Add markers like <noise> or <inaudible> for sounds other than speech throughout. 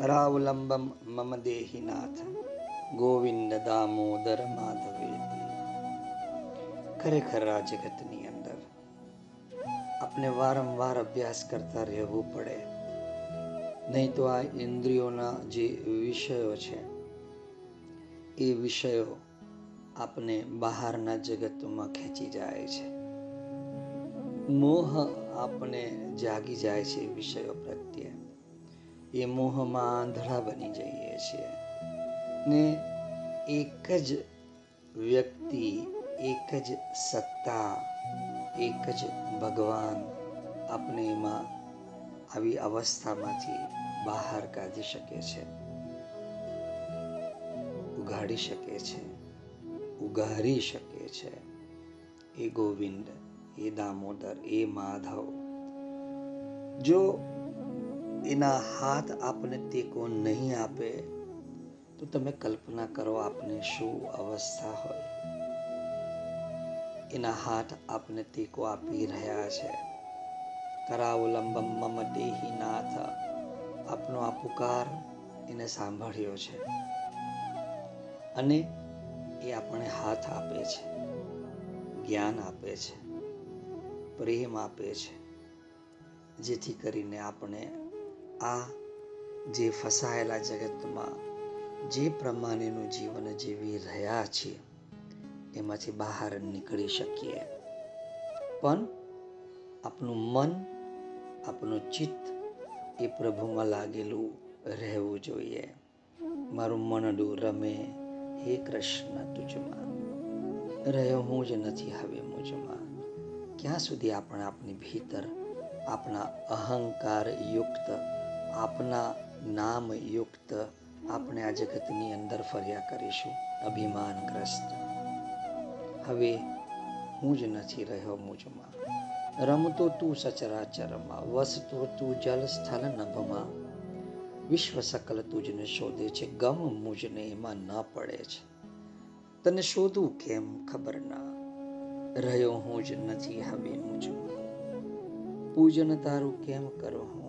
કરાવલંબમ મમ દેહિનાથ ગોવિંદ દામોદર માધવેતી ખરેખર આ જગતની અંદર આપણે વારંવાર અભ્યાસ કરતા રહેવું પડે નહીં તો આ ઇન્દ્રિયોના જે વિષયો છે એ વિષયો આપને બહારના જગતમાં ખેંચી જાય છે મોહ આપણે જાગી જાય છે વિષયો પ્રત્યે એ મોહમાં આંધળા બની જઈએ છીએ. ને એક જ વ્યક્તિ, એક જ સત્તા, એક જ ભગવાન આપણે એમાં આવી અવસ્થામાંથી બહાર કાઢી શકે છે. ઉઘાડી શકે છે. ઉઘારી શકે છે. એ ગોવિંદ, એ દામોદર, એ માધવ. જો એના હાથ આપને ટેકો નહીં આપે, તો તમે કલ્પના કરો આપને શું અવસ્થા હોય. એના હાથ આપને ટેકો આપી રહ્યા છે. કરાવલંબમ મમ દેહી નાથ. આપનો આ પુકાર એને સાંભળ્યો છે અને એ આપણે હાથ આપે છે, જ્ઞાન આપે છે, પ્રેમ આપે છે, જેથી કરીને આપણે આ જે ફસાયેલા જગતમાં જે પ્રમાણેનું જીવન જીવી રહ્યા છીએ, એમાંથી બહાર નીકળી શકીએ. પણ આપણું મન, આપણું ચિત્ત એ પ્રભુમાં લાગેલું રહેવું જોઈએ. મારું મનડું રમે, હે કૃષ્ણ, તુજમાં. રહ્યો હું જ નથી હવે મુજમાં. ક્યાં સુધી આપણે આપણી ભીતર, આપણા અહંકાર યુક્ત આપના નામ યુક્ત આપણે આ જગતની અંદર ફર્યા કરીશું, અભિમાનગ્રસ્ત. હવે હું જ નથી રહ્યો મુજમાં. રમતો તું સચરાચરમાં, વસતો તું જલ સ્થલ નભમાં. વિશ્વ સકલ તુજને શોધે છે, ગમ મુજને એમાં ન પડે છે. તને શોધું કેમ ખબર ના? રહ્યો હું જ નથી હવે મુજમાં. પૂજન તારું કેમ કરો હું?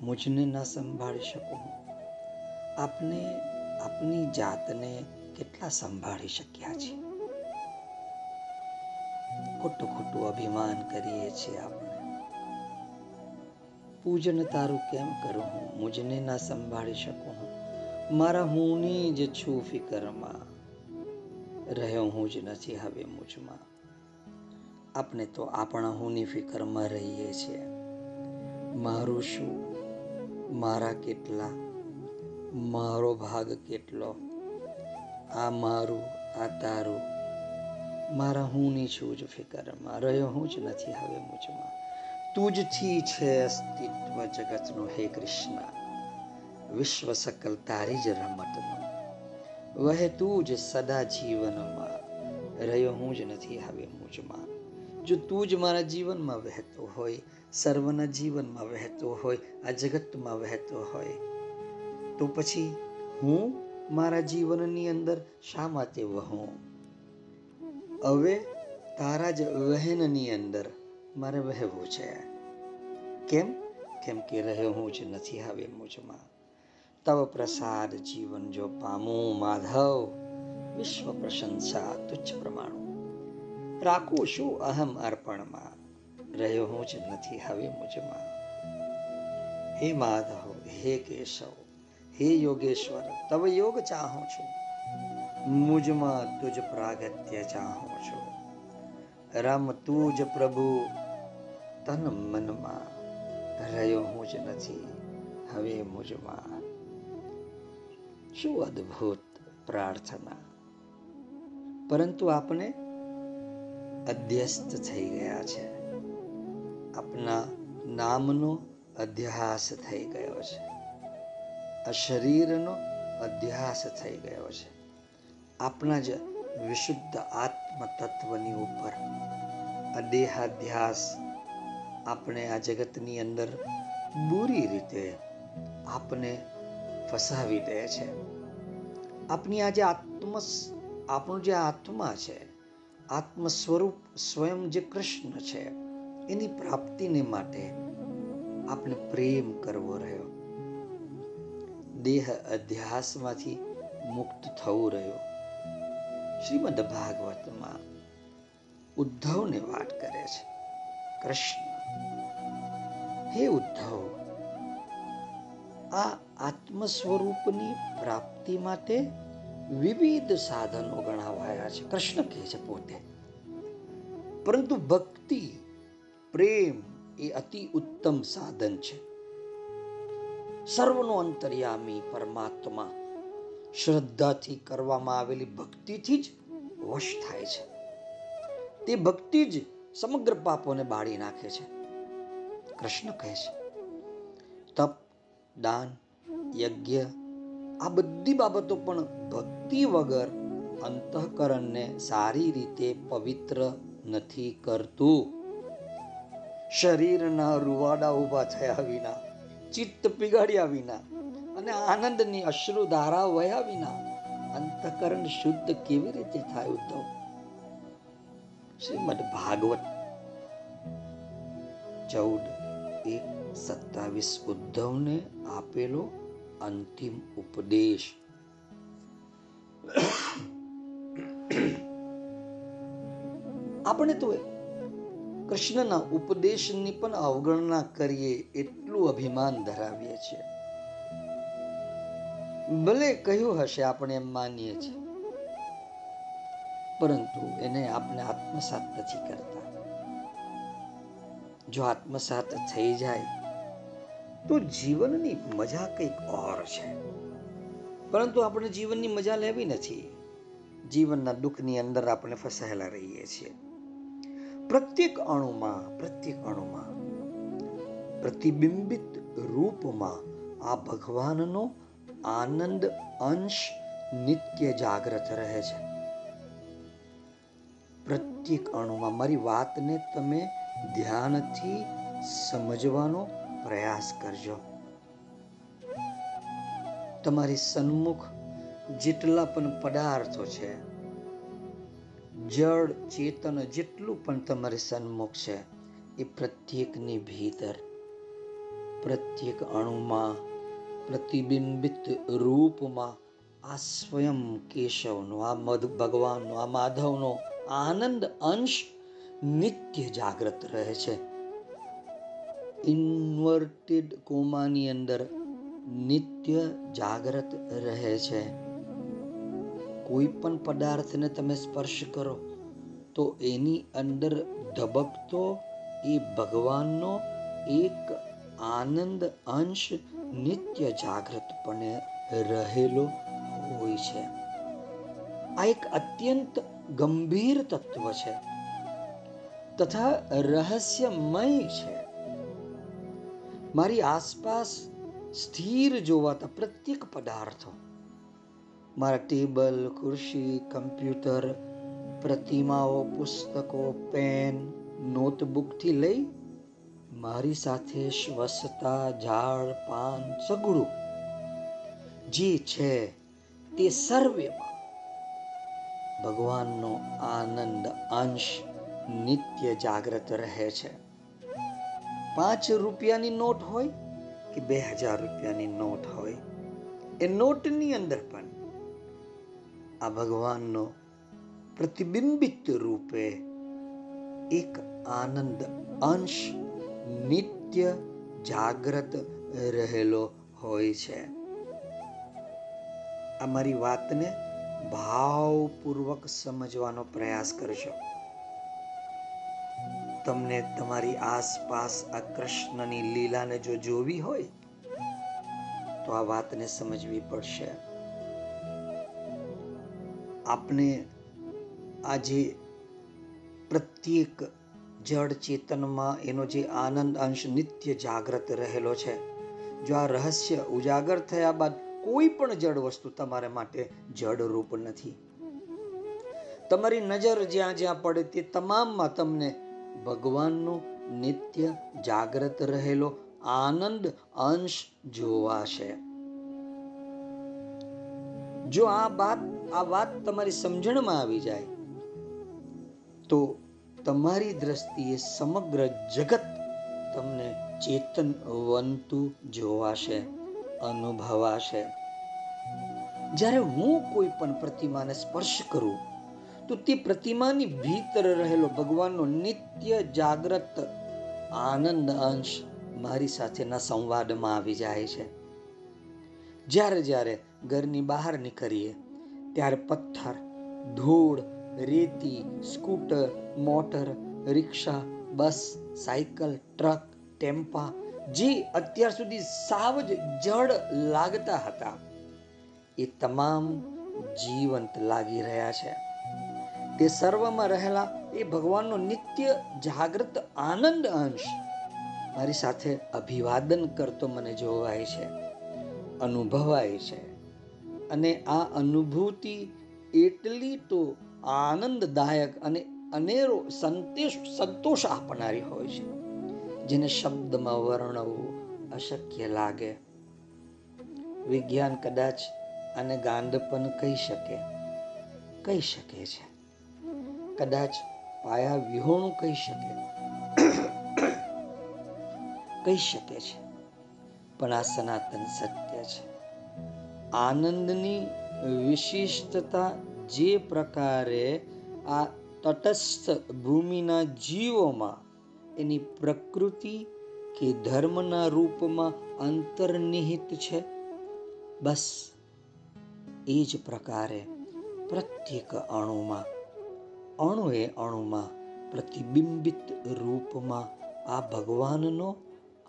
મુજને ન સંભાળી શકું. આપને, આપની જાતને કેટલા સંભાળી શક્યા છે? ખોટું ખોટું અભિમાન કરીએ છીએ આપણે. પૂજન તારું કેમ કરું હું? મુજને ના સંભાળી શકું હું. મારા હુંની જ છું ફિકરમાં. રહ્યો હું જ નથી હવે મુજમાં. આપણે તો આપણા હુંની ફિકરમાં રહીએ છીએ. મારું શું મારા કેટલા, મારો ભાગ કેટલો? આ મારું, આ તારું. મારા હુંની છું જ ફિકરમાં, રહ્યો હું જ નથી હવે મુજમાં. તુજથી છે અસ્તિત્વ જગતનું, હે કૃષ્ણ. વિશ્વ સકલ તારી જ રમતનું. વહે તું જ સદા જીવનમાં, રહ્યો હું જ નથી હવે મુજમાં. જો તું જ મારા જીવનમાં વહેતો હોય, સર્વના જીવનમાં વહેતો હોય, આ જગતમાં વહેતો હોય, તો પછી હું મારા જીવનની અંદર શા માટે વહું? હવે તારા જ વહેનની અંદર મારે વહેવું છે. કેમ? કેમ કે રહે હું જ નથી હવે મુજમાં. તવ પ્રસાદ જીવન જો પામું માધવ, વિશ્વ પ્રશંસા તુચ્છ પ્રમાણું. રાખું શું અહમ અર્પણમાં. રહ્યો હું જ નથી હવે મુજમાં. હે માધવ, હે કેશવ, હે યોગેશ્વર, તવ યોગ ચાહું છું. મુજમાં તુજ પ્રાગત્ય ચાહું છું. રમ તું જ પ્રભુ, તન મનમાં. રહ્યો હું જ નથી હવે મુજમાં. શું અદ્ભુત પ્રાર્થના. પરંતુ આપણે અધ્યસ્ત થઈ ગયા છે. આપના નામનો અધ્યાસ થઈ ગયો છે. આ શરીરનો અધ્યાસ થઈ ગયો છે. આપણા જ વિશુદ્ધ આત્મ તત્વની ઉપર આ દેહાધ્યાસ આપણે આ જગતની અંદર બુરી રીતે આપને ફસાવી દે છે. આપની આ જે આત્મ આપણું જે આત્મા છે આત્મ સ્વરૂપ સ્વયં જે કૃષ્ણ છે, એની પ્રાપ્તિને માટે આપણે પ્રેમ કરવો રહ્યો. દેહ અધ્યાસમાંથી મુક્ત થવું રહ્યો. શ્રીમદ ભાગવતમાં ઉદ્ધવને વાત કરે છે, કૃષ્ણ. હે ઉદ્ધવ, આ આત્મ સ્વરૂપની પ્રાપ્તિ માટે વિવિધ સાધનો ગણાવાયા છે. કૃષ્ણ કહે છે પોતે. પરંતુ ભક્તિ, પ્રેમ એ અતિ ઉત્તમ સાધન છે. સર્વનો અંતર્યામી પરમાત્મા શ્રદ્ધાથી કરવામાં આવેલી ભક્તિથી જ વશ થાય છે. તે ભક્તિ જ સમગ્ર પાપોને બાળી નાખે છે. કૃષ્ણ કહે છે, તપ, દાન, યજ્ઞ આ બધી બાબતો પણ ભક્તિ વગર અંતઃકરણને સારી રીતે પવિત્ર નથી કરતું. શરીરના રૂવાડા ઊભા થયા વિના, ચિત્ત પીગાડ્યા વિના અને આનંદની અશ્રુ ધારા વયા વિના અંતકરણ શુદ્ધ કેવી રીતે થાય ઉદ્ધવ? શ્રીમદ ભાગવત ચૌદ એક સત્તાવીસ ઉદ્ધવને આપેલો અંતિમ ઉપદેશ. આપણે તો કૃષ્ણના ઉપદેશની પણ અવગણના કરીએ એટલું અભિમાન ધરાવીએ છીએ. ભલે કહ્યું હશે આપણે એમ માનીએ છીએ, પરંતુ એને આપણે આત્મસાત નથી કરતા. જો આત્મસાત થઈ જાય તો જીવનની મજા કંઈક ઓર છે. પરંતુ આપણે જીવનની મજા લેવી નથી. જીવનના દુઃખની અંદર આપણે ફસાયેલા રહીએ છીએ. પ્રત્યેક અણુમાં પ્રત્યેક અણુમાં, પ્રતિબિંબિત રૂપમાં આ ભગવાનનો આનંદ અંશ નિત્ય જાગ્રત રહે છે. પ્રત્યેક અણુમાં મારી વાતને તમે ધ્યાનથી સમજવાનો પ્રયાસ કરજો. તમારી સન્મુખ જેટલા પણ પદાર્થો છે, જળ, ચેતન જેટલું પણ તમારી સન્મુખ છે, એ પ્રત્યેકની ભીતર, પ્રત્યેક અણુમાં, પ્રતિબિંબિત રૂપમાં આ સ્વયં કેશવનો, આ મધ ભગવાનનો, આ માધવનો આનંદ અંશ નિત્ય જાગ્રત રહે છે. ઇન્વર્ટેડ કોમાની અંદર નિત્ય જાગ્રત રહે છે. કોઈ પણ પદાર્થને તમે સ્પર્શ કરો, તો એની અંદર ધબકતો એ ભગવાનનો એક આનંદ અંશ નિત્ય જાગૃતપણે રહેલો હોય છે. આ એક અત્યંત ગંભીર તત્વ છે તથા રહસ્યમય છે. મારી આસપાસ સ્થિર જોવાતા પ્રત્યેક પદાર્થો. મારા ટેબલ, ખુરશી, કમ્પ્યુટર, પ્રતિમાઓ, પુસ્તકો, પેન, નોટબુકથી લઈ મારી સાથે શ્વસતા ઝાડ, પાન સગડું. જે છે તે સર્વેમાં ભગવાનનો આનંદ અંશ નિત્ય જાગ્રત રહે છે. પાંચ રૂપિયાની નોટ હોય કે બે હજાર રૂપિયાની નોટ હોય? એ નોટની અંદર પણ આ ભગવાનનો પ્રતિબિંબિત રૂપે એક આનંદ અંશ નિત્ય જાગ્રત રહેલો હોય છે. આ મારી વાતને ભાવપૂર્વક સમજવાનો પ્રયાસ કરજો તમને તમારી આસપાસ આ કૃષ્ણની લીલાને જો જોવી હોય, તો આ વાતને સમજવી પડશે. આપને આજે પ્રત્યેક જળ ચેતનમાં એનો જે આનંદ અંશ નિત્ય જાગ્રત રહેલો છે, જો આ રહસ્ય ઉજાગર થયા બાદ કોઈ પણ જડ વસ્તુ તમારા માટે જડ રૂપ નથી. તમારી નજર જ્યાં જ્યાં પડે તે તમામમાં તમને ભગવાનનો નિત્ય જાગ્રત રહેલો આનંદ અંશ જોવાશે જો આ વાત આ વાત તમારી સમજણમાં આવી જાય, તો તમારી દ્રષ્ટિએ સમગ્ર જગત તમને ચેતનવંતું જોવાશે, અનુભવાશે. જ્યારે હું કોઈ પણ પ્રતિમાને સ્પર્શ કરું તો તે પ્રતિમાની ભીતર રહેલો ભગવાનનો નિત્ય જાગ્રત આનંદ અંશ મારી સાથેના સંવાદમાં આવી જાય છે. જ્યારે જ્યારે ઘરની બહાર નીકળીએ, ત્યારે પથ્થર, ધૂળ, રેતી, સ્કૂટર, મોટર, રિક્ષા, બસ, સાયકલ, ટ્રક, ટેમ્પા, જે અત્યાર સુધી સાવ જ જડ લાગતા હતા, એ તમામ જીવંત લાગી રહ્યા છે. તે સર્વમાં રહેલા એ ભગવાનનો નિત્ય જાગૃત આનંદ અંશ. મારી સાથે અભિવાદન કરતો મને જોવાય છે, અનુભવાય છે અને આ અનુભૂતિ એટલી તો આનંદદાયક અને અનેરો સંતોષ સંતોષ આપનારી હોય છે, જેને શબ્દમાં વર્ણવવું અશક્ય લાગે. વિજ્ઞાન કદાચ આને પણ કહી શકે કહી શકે છે. કદાચ પાયા વિહોણું કહી શકે. કહી શકે છે. પણ આ સનાતન સત્ય છે. આનંદની વિશિષ્ટતા જે પ્રકારે આ તટસ્થ ભૂમિના જીવોમાં એની પ્રકૃતિ કે ધર્મના રૂપમાં અંતર્નિહિત છે. બસ, એ જ પ્રકારે પ્રત્યેક અણુમાં અણુએ અણુમાં પ્રતિબિંબિત રૂપમાં આ ભગવાનનો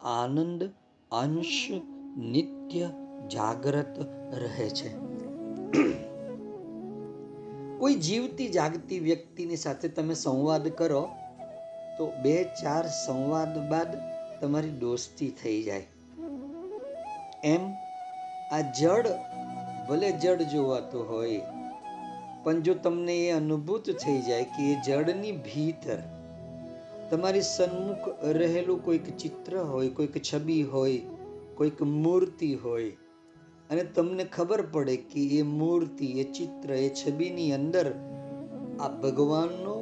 આનંદ, અંશ, નિત્ય, જાગ્રત રહે છે. કોઈ જીવતી જાગતી વ્યક્તિની સાથે તમે સંવાદ કરો, તો બે ચાર સંવાદ બાદ તમારી દોસ્તી થઈ જાય. એમ આ જડ ભલે જડ જોવાતું હોય પણ જો તમને એ અનુભૂત થઈ જાય કે એ જળની ભીતર તમારી સન્મુખ રહેલું કોઈક ચિત્ર હોય, કોઈક છબી હોય, કોઈક મૂર્તિ હોય, અને તમને ખબર પડે કે એ મૂર્તિ, એ ચિત્ર, એ છબીની અંદર આ ભગવાનનો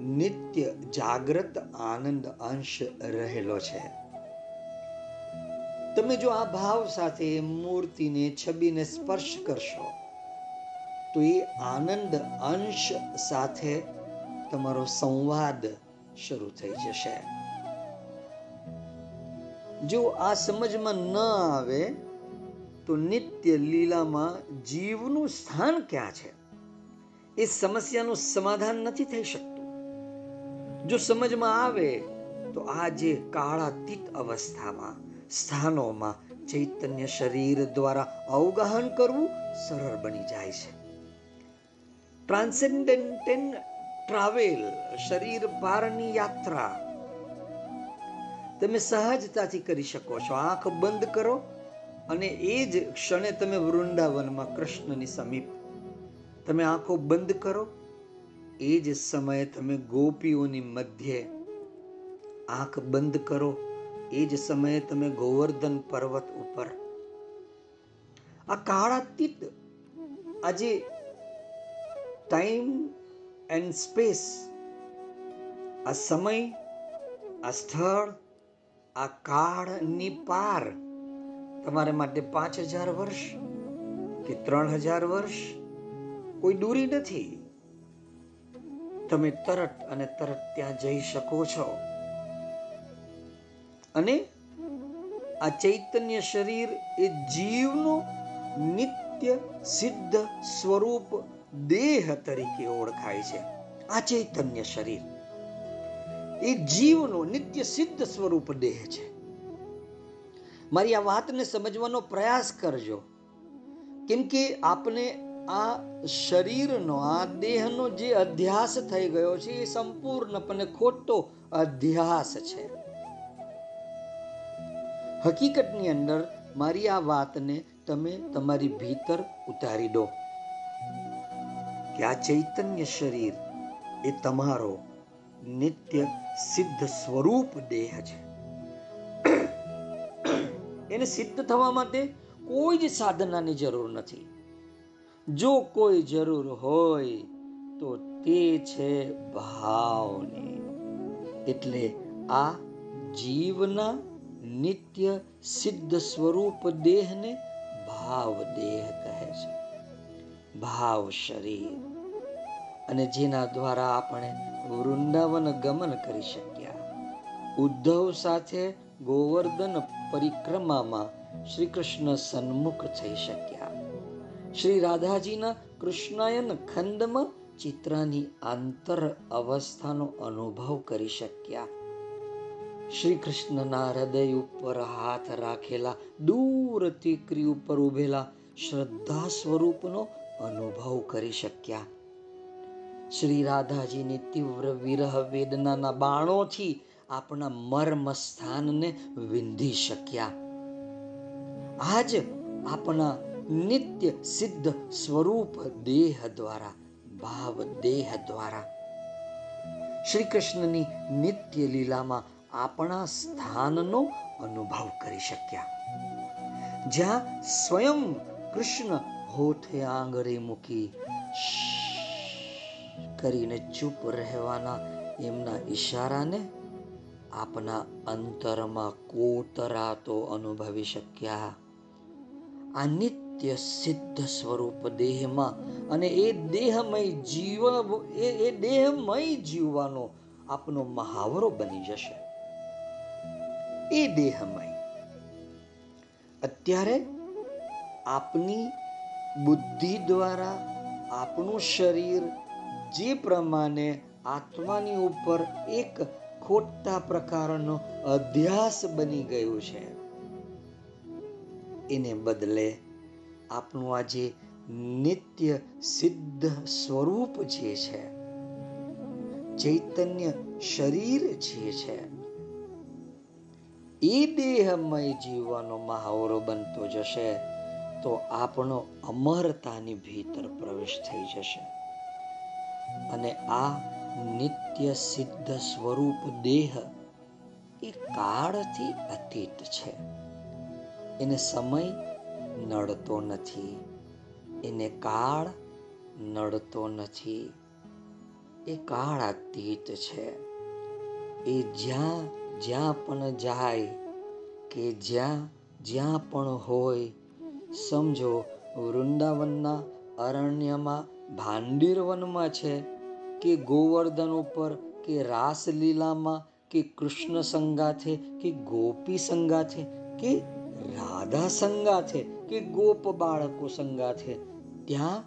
નિત્ય જાગ્રત આનંદ અંશ રહેલો છે. તમે જો આ ભાવ સાથે મૂર્તિને, છબીને સ્પર્શ કરશો તો એ આનંદ અંશ સાથે તમારો સંવાદ શરૂ થઈ જશે. જો આ સમજમાં ન આવે, તો નિત્ય લીલામાં જીવનું સ્થાન ક્યાં છે? એ સમસ્યાનું સમાધાન નથી થઈ શકતું. જો સમજમાં આવે, તો આ જે કાળાતીત અવસ્થામાં, સ્થાનોમાં ચૈતન્ય શરીર દ્વારા અવગાહન કરવું સરળ બની જાય છે. ટ્રાન્સેન્ડેન્ટન ટ્રાવેલ શરીર પારની યાત્રા તમે સહજતાથી કરી શકો છો. આંખ બંધ કરો અને એ જ ક્ષણે તમે વૃંદાવનમાં કૃષ્ણની સમીપ. તમે આંખો બંધ કરો. એ જ સમયે તમે ગોપીઓની મધ્યે આંખ બંધ કરો. એ જ સમયે તમે ગોવર્ધન પર્વત ઉપર. આ કાળાતીત આજે ટાઈમ એન્ડ સ્પેસ આ સમય, આ સ્થળ, આ કાળની પાર તમારા માટે પાંચ હજાર વર્ષ કે ત્રણ હજાર વર્ષ કોઈ દૂરી નથી. તમે તરત અને તરત ત્યાં જઈ શકો છો. અને આ ચૈતન્ય શરીર એ જીવનું નિત્ય સિદ્ધ સ્વરૂપ દેહ તરીકે ઓળખાય છે. આ ચૈતન્ય શરીર. એ જીવનો નિત્ય સિદ્ધ સ્વરૂપ દેહ છે. મારી આ વાતને સમજવાનો પ્રયાસ કરજો. કેમ કે આપણે આ શરીરનો, આ દેહનો જે અધ્યાસ થઈ ગયો છે, એ સંપૂર્ણપણે ખોટો અધ્યાસ છે. હકીકતની અંદર મારી આ વાતને તમે તમારી ભીતર ઉતારી દો. કે આ ચૈતન્ય શરીર એ તમારો નિત્ય સિદ્ધ સ્વરૂપ દેહ છે. એને સિદ્ધ થવા માટે કોઈ જ સાધનાની જરૂર નથી. જો કોઈ જરૂર હોય તો તે છે ભાવની. એટલે આ જીવના નિત્ય સિદ્ધ સ્વરૂપ દેહને ભાવ દેહ કહે છે. ભાવ શરીર. અને જેના દ્વારા આપણે વૃંદાવન ગમન કરી શક્યા. ઉદ્ધવ સાથે ગોવર્ધન પરિક્રમામાં શ્રી કૃષ્ણ સન્મુખ થઈ શક્યા. શ્રી રાધાજીના કૃષ્ણાયન ખંડમાં ચિત્રાની આંતર અવસ્થાનો અનુભવ કરી શક્યા. શ્રી કૃષ્ણના હૃદય ઉપર હાથ રાખેલા દૂર તીકરી ઉપર ઉભેલા શ્રદ્ધા સ્વરૂપનો અનુભવ કરી શક્યા. શ્રી રાધાજીની તીવ્ર વિરહ વેદનાના બાણોથી આપણા મર્મ સ્થાનને વિંધી શક્યા. આજ આપણા નિત્ય સિદ્ધ સ્વરૂપ દેહ દ્વારા, ભાવ દેહ દ્વારા શ્રી કૃષ્ણની નિત્ય લીલામાં આપણા સ્થાનનો અનુભવ કરી શક્યા. જ્યાં સ્વયં કૃષ્ણ હોઠે આંગળી મૂકી કરીને ચૂપ રહેવાના એમના ઈશારાને આપના અંતરમાં કોતરાતો અનુભવી શક્યા. આ નિત્ય સિદ્ધ સ્વરૂપ દેહમાં અને એ દેહમય જીવન, એ દેહમય જીવવાનો આપનો મહાવરો બની જશે. એ દેહમય. અત્યારે આપની બુદ્ધિ દ્વારા આપણું શરીર જે પ્રમાણે આત્માની ઉપર એક ખોટા પ્રકારનો અધ્યાસ બની ગયું છે. એને બદલે આપણું આજે નિત્ય સિદ્ધ સ્વરૂપ જે છે, ચૈતન્ય શરીર જે છે, એ દેહમય જીવવાનો મહાવરો બનતો જશે તો આપણો અમરતાની ભીતર પ્રવેશ થઈ જશે. અને આ નિત્ય સિદ્ધ સ્વરૂપ દેહ એ કાળથી અતીત છે. એને સમય નડતો નથી. એને કાળ નડતો નથી. એ કાળ અતીત છે. એ જ્યાં જ્યાં પણ જાય કે જ્યાં જ્યાં પણ હોય, સમજો વૃંદાવનના અરણ્યમાં ભાંડીર વનમાં છે કે ગોવર્ધન ઉપર, કે રાસલીલામાં, કે કૃષ્ણ સંગાથે કે ગોપી સંગાથે કે રાધા સંગાથે કે ગોપ બાળકો સંગાથે, ત્યાં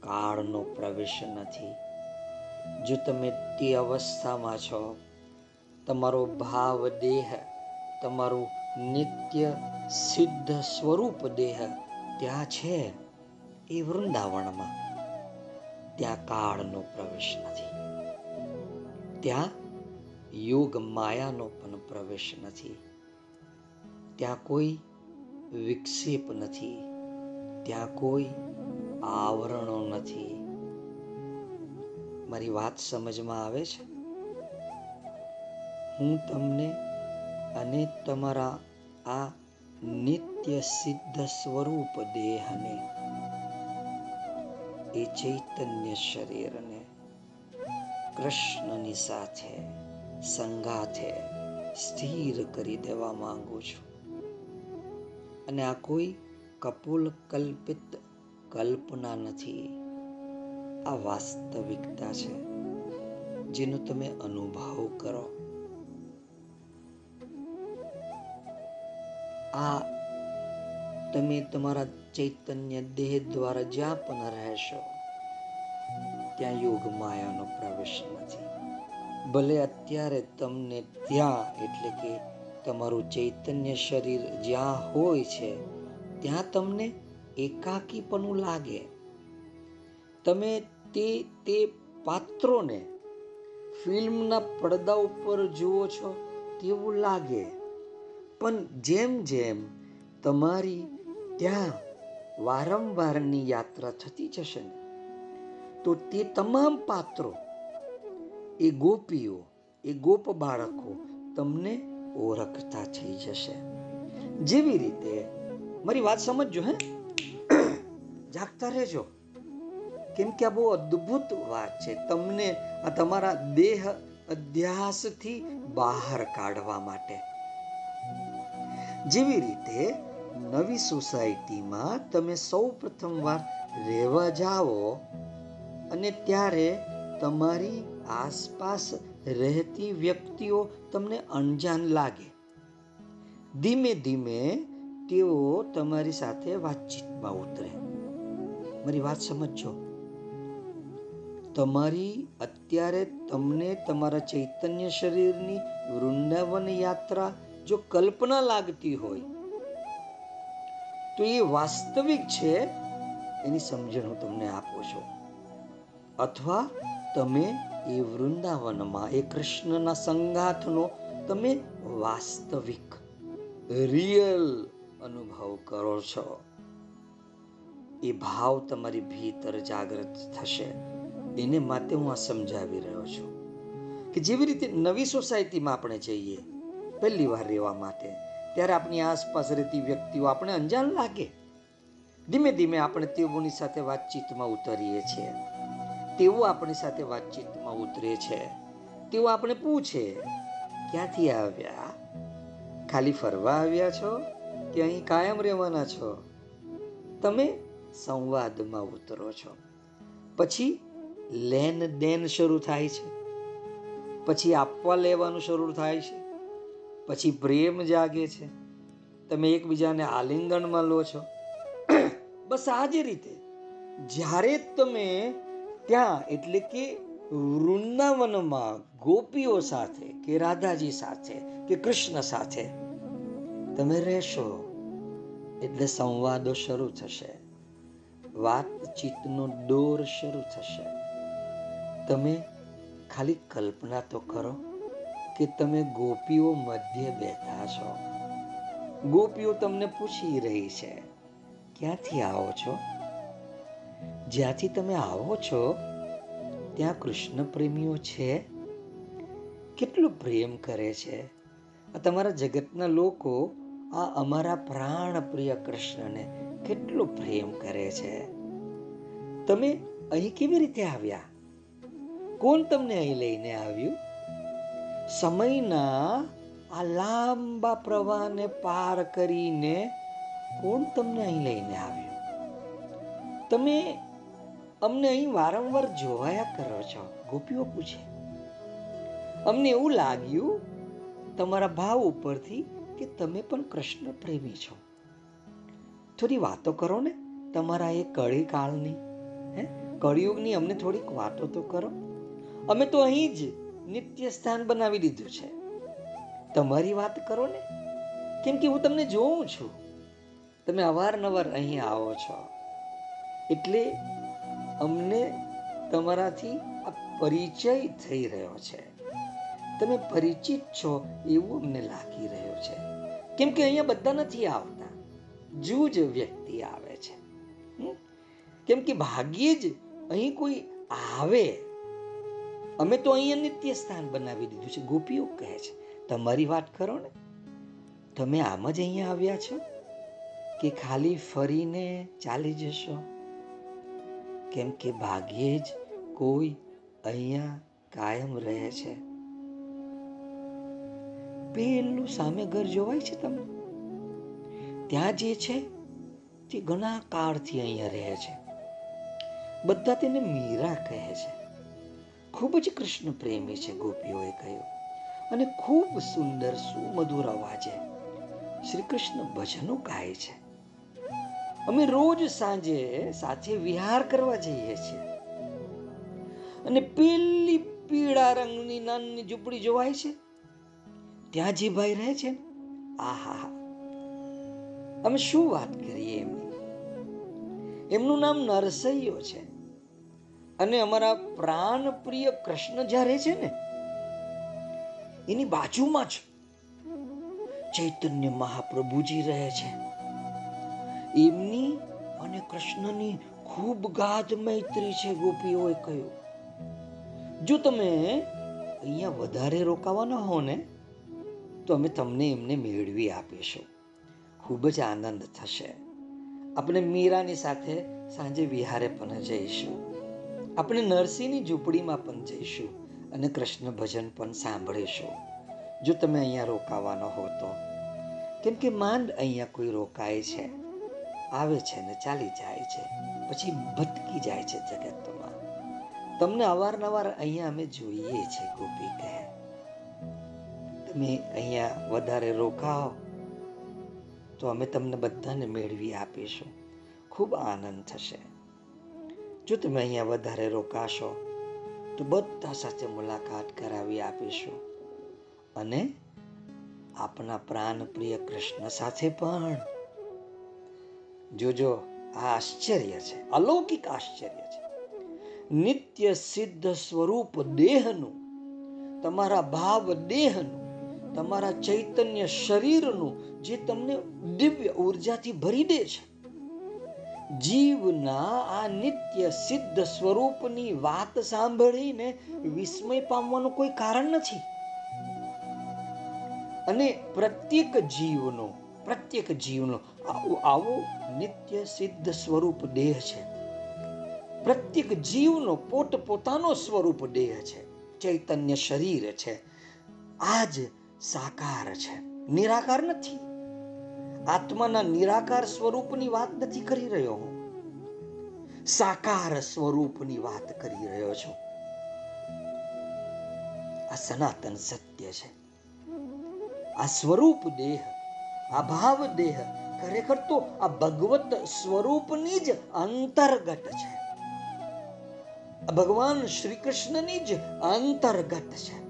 કાળનો પ્રવેશ નથી. જો તમે તે અવસ્થામાં છો, તમારો ભાવ દેહ, તમારું નિત્ય સિદ્ધ સ્વરૂપ દેહ ત્યાં છે એ વૃંદાવનમાં. ત્યાં કાળનો પ્રવેશ નથી. ત્યાં યોગ માયાનો પણ પ્રવેશ નથી. ત્યાં કોઈ વિક્ષેપ નથી. ત્યાં કોઈ આવરણો નથી. મારી વાત સમજમાં આવે છે? હું તમને અને તમારા આ નિત્ય સિદ્ધ સ્વરૂપ દેહને એ ચૈતન્ય શરીરને કૃષ્ણની સાથે સંગાથે સ્થિર કરી દેવા માંગુ છું. અને આ કોઈ કપૂલ કલ્પિત કલ્પના નથી. આ વાસ્તવિકતા છે જેનો તમે અનુભવ કરો. આ તમે તમારા ચૈતન્ય દેહ દ્વારા જ્યાં પણ રહેશો, ત્યાં યોગ માયાનો પ્રવેશ નથી. ભલે અત્યારે તમને ત્યાં, એટલે કે તમારું ચૈતન્ય શરીર જ્યાં હોય છે, ત્યાં તમને એકાકીપણું લાગે. તમે તે તે પાત્રોને ફિલ્મના પડદા ઉપર જુઓ છો તેવું લાગે. પણ જેમ જેમ તમારી ત્યાં વારંવારની યાત્રા થતી જશે ને, તો તે તમામ પાત્રો, એ ગોપીઓ, એ ગોપ બાળકો તમને ઓળખતા થઈ જશે. જેવી રીતે, મારી વાત સમજજો હે. <coughs> જાગતા રહેજો. કેમ કે આ બહુ અદ્ભુત વાત છે. તમને આ તમારા દેહ અધ્યાસથી બહાર કાઢવા માટે. જેવી રીતે નવી સોસાયટીમાં તમે સૌ પ્રથમવાર રહેવા જાઓ અને ત્યારે તમારી આસપાસ રહેતી વ્યક્તિઓ તમને અણજાન લાગે. ધીમે ધીમે તેઓ તમારી સાથે વાતચીતમાં ઉતરે. મારી વાત સમજજો. તમારી અત્યારે તમને તમારા ચૈતન્ય શરીરની વૃંદાવન યાત્રા જો કલ્પના લાગતી હોય તો એ વાસ્તવિક છે, એની સમજણ હું તમને આપું છું. અથવા તમે એ વૃંદાવનમાં, એ કૃષ્ણના સંગાથનો તમે વાસ્તવિક, રિયલ અનુભવ કરો છો. એ ભાવ તમારી ભીતર જાગૃત થશે. એને માટે હું આ સમજાવી રહ્યો છું. કે જેવી રીતે નવી સોસાયટીમાં આપણે જઈએ, પહેલી વાર રહેવા માટે ત્યારે આપણી આસપાસ રહેતી વ્યક્તિઓ આપણે અંજાન લાગે. ધીમે ધીમે આપણે તેઓની સાથે વાતચીતમાં ઉતરીએ છીએ. તેઓ આપણી સાથે વાતચીતમાં ઉતરે છે. તેઓ આપણે પૂછે, ક્યાંથી આવ્યા? ખાલી ફરવા આવ્યા છો કે અહીં કાયમ રહેવાના છો? તમે સંવાદમાં ઉતરો છો. પછી લેન દેન શરૂ થાય છે. પછી આપવા લેવાનું શરૂ થાય છે. પછી પ્રેમ જાગે છે. તમે એકબીજાને આલિંગનમાં લો છો. બસ આ જ રીતે જ્યારે તમે ત્યાં એટલે કે વૃંદાવનમાં ગોપીઓ સાથે કે રાધાજી સાથે કે કૃષ્ણ સાથે તમે રહેશો, એટલે સંવાદો શરૂ થશે. વાતચીતનો દોર શરૂ થશે. તમે ખાલી કલ્પના તો કરો. કે તમે ગોપીઓ મધ્ય બેઠા છો? ગોપીઓ તમને પૂછી રહી છે, ક્યાંથી આવો છો? જ્યાંથી તમે આવો છો, ત્યાં કૃષ્ણ પ્રેમીઓ છે. કેટલો પ્રેમ કરે છે? આ તમારા જગતના લોકો, આ અમારા પ્રાણ પ્રિય કૃષ્ણને કેટલો પ્રેમ કરે છે? તમે અહીં કેવી રીતે આવ્યા? કોણ તમને અહીં લઈને આવ્યું? સમયના આ લાંબા પ્રવાહને પાર કરીને કોણ તમને અહીં લઈને આવ્યું? તમે અમને અહીં વારંવાર જોવાયા કરો છો, ગોપીઓ પૂછે. અમને એવું લાગ્યું તમારા ભાવ ઉપરથી કે તમે પણ કૃષ્ણ પ્રેમી છો. થોડી વાતો કરો ને, તમારા એ કળી કાળની, હે? કળિયુગની અમને થોડીક વાતો તો કરો. અમે તો અહીં જ નિત્ય સ્થાન બનાવી દીધું છે. તમારી વાત કરો ને. કેમ કે હું તમને જોઉં છું. તમે અવારનવાર અહીં આવો છો. એટલે અમને તમારાથી આ પરિચય થઈ રહ્યો છે. તમે પરિચિત છો એવું અમને લાગી રહ્યું છે. કેમ કે અહીંયા બધા નથી આવતા. જૂજ વ્યક્તિ આવે છે. કેમ કે ભાગ્યે જ અહીં કોઈ આવે. અમે તો અહીંયા નિત્ય સ્થાન બનાવી દીધું છે. ગોપીઓ કહે છે, તમારી વાત કરો ને. તમે આમ જ અહીંયા આવ્યા છો કે ખાલી ફરીને ચાલી જશો? કેમ કે ભાગ્યે જ કોઈ અહીંયા કાયમ રહે છે. પેલું સામે ઘર જોવાય છે તમને? ત્યાં જે છે તે ઘણા કાળથી અહીંયા રહે છે. બધા તેને મીરા કહે છે. ખૂબ જ કૃષ્ણ પ્રેમી છે ગોપીઓએ કહ્યું. અને ખૂબ સુંદર સુમધુર અવાજે શ્રી કૃષ્ણ ભજનો ગાય છે. અમે રોજ સાંજે સાથે વિહાર કરવા જઈએ છીએ. અને પેલી પીળા રંગની નાની ઝૂંપડી જોવાય છે? ત્યાં જે ભાઈ રહે છે આહા અમે શું વાત કરીએ એમની? એમનું નામ નરસૈયો છે. અને અમારા પ્રાણ પ્રિય કૃષ્ણ જ્યારે છે ને, એની બાજુમાં જ ચૈતન્ય મહાપ્રભુજી રહે છે. એમની અને કૃષ્ણની ખૂબ ગાઢ મૈત્રી છે ગોપીઓએ કહ્યું. જો તમે અહીંયા વધારે રોકાવાના હો ને, તો અમે તમને એમને મેળવી આપીશું. ખૂબ જ આનંદ થશે. આપણે મીરાની સાથે સાંજે વિહારે પણ જઈશું. આપણે નરસિંહની ઝૂંપડીમાં પણ જઈશું અને કૃષ્ણ ભજન પણ સાંભળીશું. જો તમે અહીંયા રોકાવાનો હો તો. કેમ કે માંડ અહીંયા કોઈ રોકાય છે. આવે છે ને ચાલી જાય છે. પછી ભટકી જાય છે જગતમાં. તમને અવારનવાર અહીંયા અમે જોઈએ છે ગોપી કહે. તમે અહીંયા વધારે રોકાઓ તો અમે તમને બધાને મેળવી આપીશું. ખૂબ આનંદ થશે. જો તમે અહીંયા વધારે રોકાશો, તો બધા સાથે મુલાકાત કરાવી આપીશું. અને આપણા પ્રાણ પ્રિય કૃષ્ણ સાથે પણ. જોજો, આ આશ્ચર્ય છે, અલૌકિક આશ્ચર્ય છે. નિત્ય સિદ્ધ સ્વરૂપ દેહનું, તમારા ભાવ દેહનું, તમારા ચૈતન્ય શરીરનું, જે તમને દિવ્ય ઉર્જાથી ભરી દે છે. જીવના આ નિત્ય સિદ્ધ સ્વરૂપની વાત સાંભળીને વિસ્મય પામવાનું કોઈ કારણ નથી. અને પ્રત્યેક જીવનો પ્રત્યેક જીવનો આવો નિત્ય સિદ્ધ સ્વરૂપ દેહ છે. પ્રત્યેક જીવનો પોત પોતાનો સ્વરૂપ દેહ છે. ચૈતન્ય શરીર છે. આ જ સાકાર છે. નિરાકાર નથી. આત્માના નિરાકાર સ્વરૂપની વાત નથી કરી રહ્યો હું. સાકાર સ્વરૂપની વાત કરી રહ્યો છું. આ સનાતન સત્ય છે. આ સ્વરૂપ દેહ, આ ભાવ દેહ ખરેખર તો આ ભગવત સ્વરૂપની જ અંતર્ગત છે. ભગવાન શ્રી કૃષ્ણની જ અંતર્ગત છે.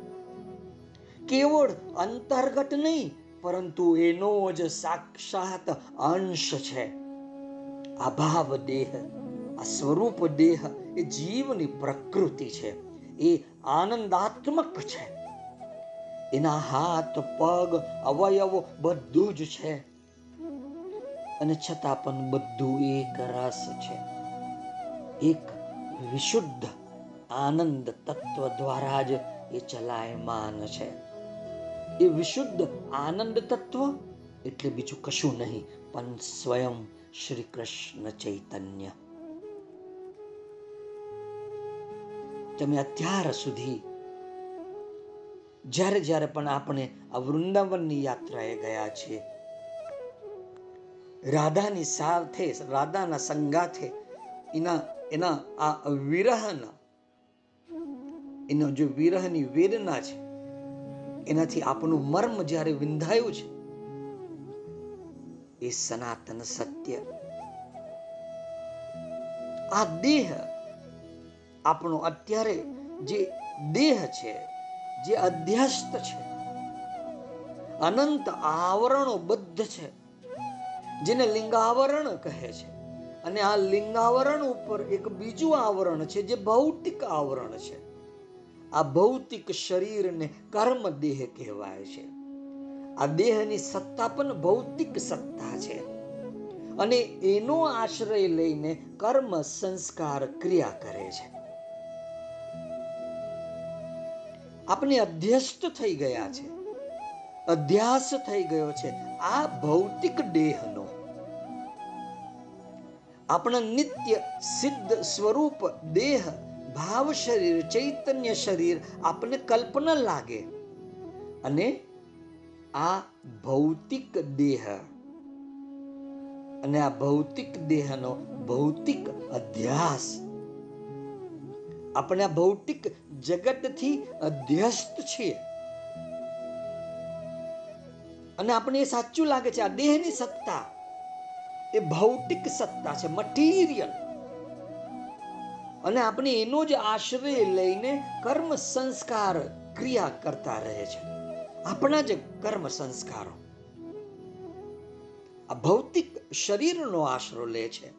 કેવળ અંતર્ગત નહીં પરંતુ એનો જ સાક્ષાત અંશ છે. આ ભાવ દેહ, આ સ્વરૂપ દેહ એ જીવની પ્રકૃતિ છે. એ આનંદાત્મક છે. એના હાથ, પગ, અવયવો બધું જ છે. અને છતાં પણ બધું એક રસ છે. એક વિશુદ્ધ આનંદ તત્વ દ્વારા જ એ ચલાયમાન છે. એ વિશુદ્ધ આનંદ તત્વ એટલે બીજું કશું નહીં, પણ સ્વયં શ્રી કૃષ્ણ ચૈતન્ય. તમે અત્યાર સુધી જ્યારે જ્યારે પણ આપણે આ વૃંદાવનની યાત્રાએ ગયા છીએ, રાધાની સાથે રાધાના સંગાથે, એના એના આ વિરહના, એનો જે વિરહની વેદના છે એનાથી આપણું મર્મ જ્યારે વિંધાયું છે, એ સનાતન સત્ય. આ દેહ આપણો અત્યારે જે દેહ છે, જે અધ્યસ્ત છે, અનંત આવરણો બદ્ધ છે, જેને લિંગાવરણ કહે છે. અને આ લિંગાવરણ ઉપર એક બીજું આવરણ છે, જે ભૌતિક આવરણ છે. આ ભૌતિક શરીરને કર્મ દેહ કહેવાય છે. આ દેહની સત્તા પણ ભૌતિક સત્તા છે અને એનો આશ્રય લઈને કર્મ સંસ્કાર ક્રિયા કરે છે. આપણે અધ્યસ્ત થઈ ગયા છે. અધ્યાસ થઈ ગયો છે આ ભૌતિક દેહનો. આપણા નિત્ય સિદ્ધ સ્વરૂપ દેહ ભાવ શરીર, ચૈતન્ય શરીર આપણને કલ્પના લાગે. અને આ ભૌતિક દેહ. અને આ ભૌતિક દેહનો ભૌતિક અધ્યાસ આપણે આ ભૌતિક જગતથી અધ્યસ્ત છીએ. અને આપણે એ સાચું લાગે છે, આ દેહની સત્તા. એ ભૌતિક સત્તા છે મટીરિયલ અને આપણે એનો જ આશ્રય લઈને કર્મ સંસ્કાર ક્રિયા કરતા રહે છે. આપણા જ કર્મ સંસ્કારો. આ ભૌતિક શરીરનો આશરો લે છે.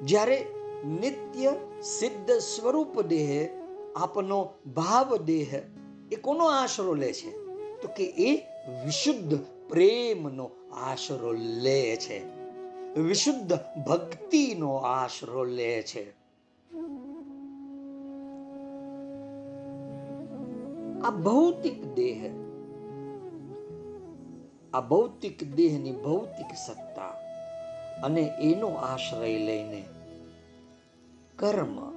જ્યારે નિત્ય સિદ્ધ સ્વરૂપ દેહ આપનો ભાવ દેહ એ કોનો આશરો લે છે? તો કે એ વિશુદ્ધ પ્રેમનો આશરો લે છે. વિશુદ્ધ ભક્તિનો આશરો લે છે. આ ભૌતિક દેહ, આ ભૌતિક દેહની ભૌતિક સત્તા અને એનો આશ્રય લઈને કર્મ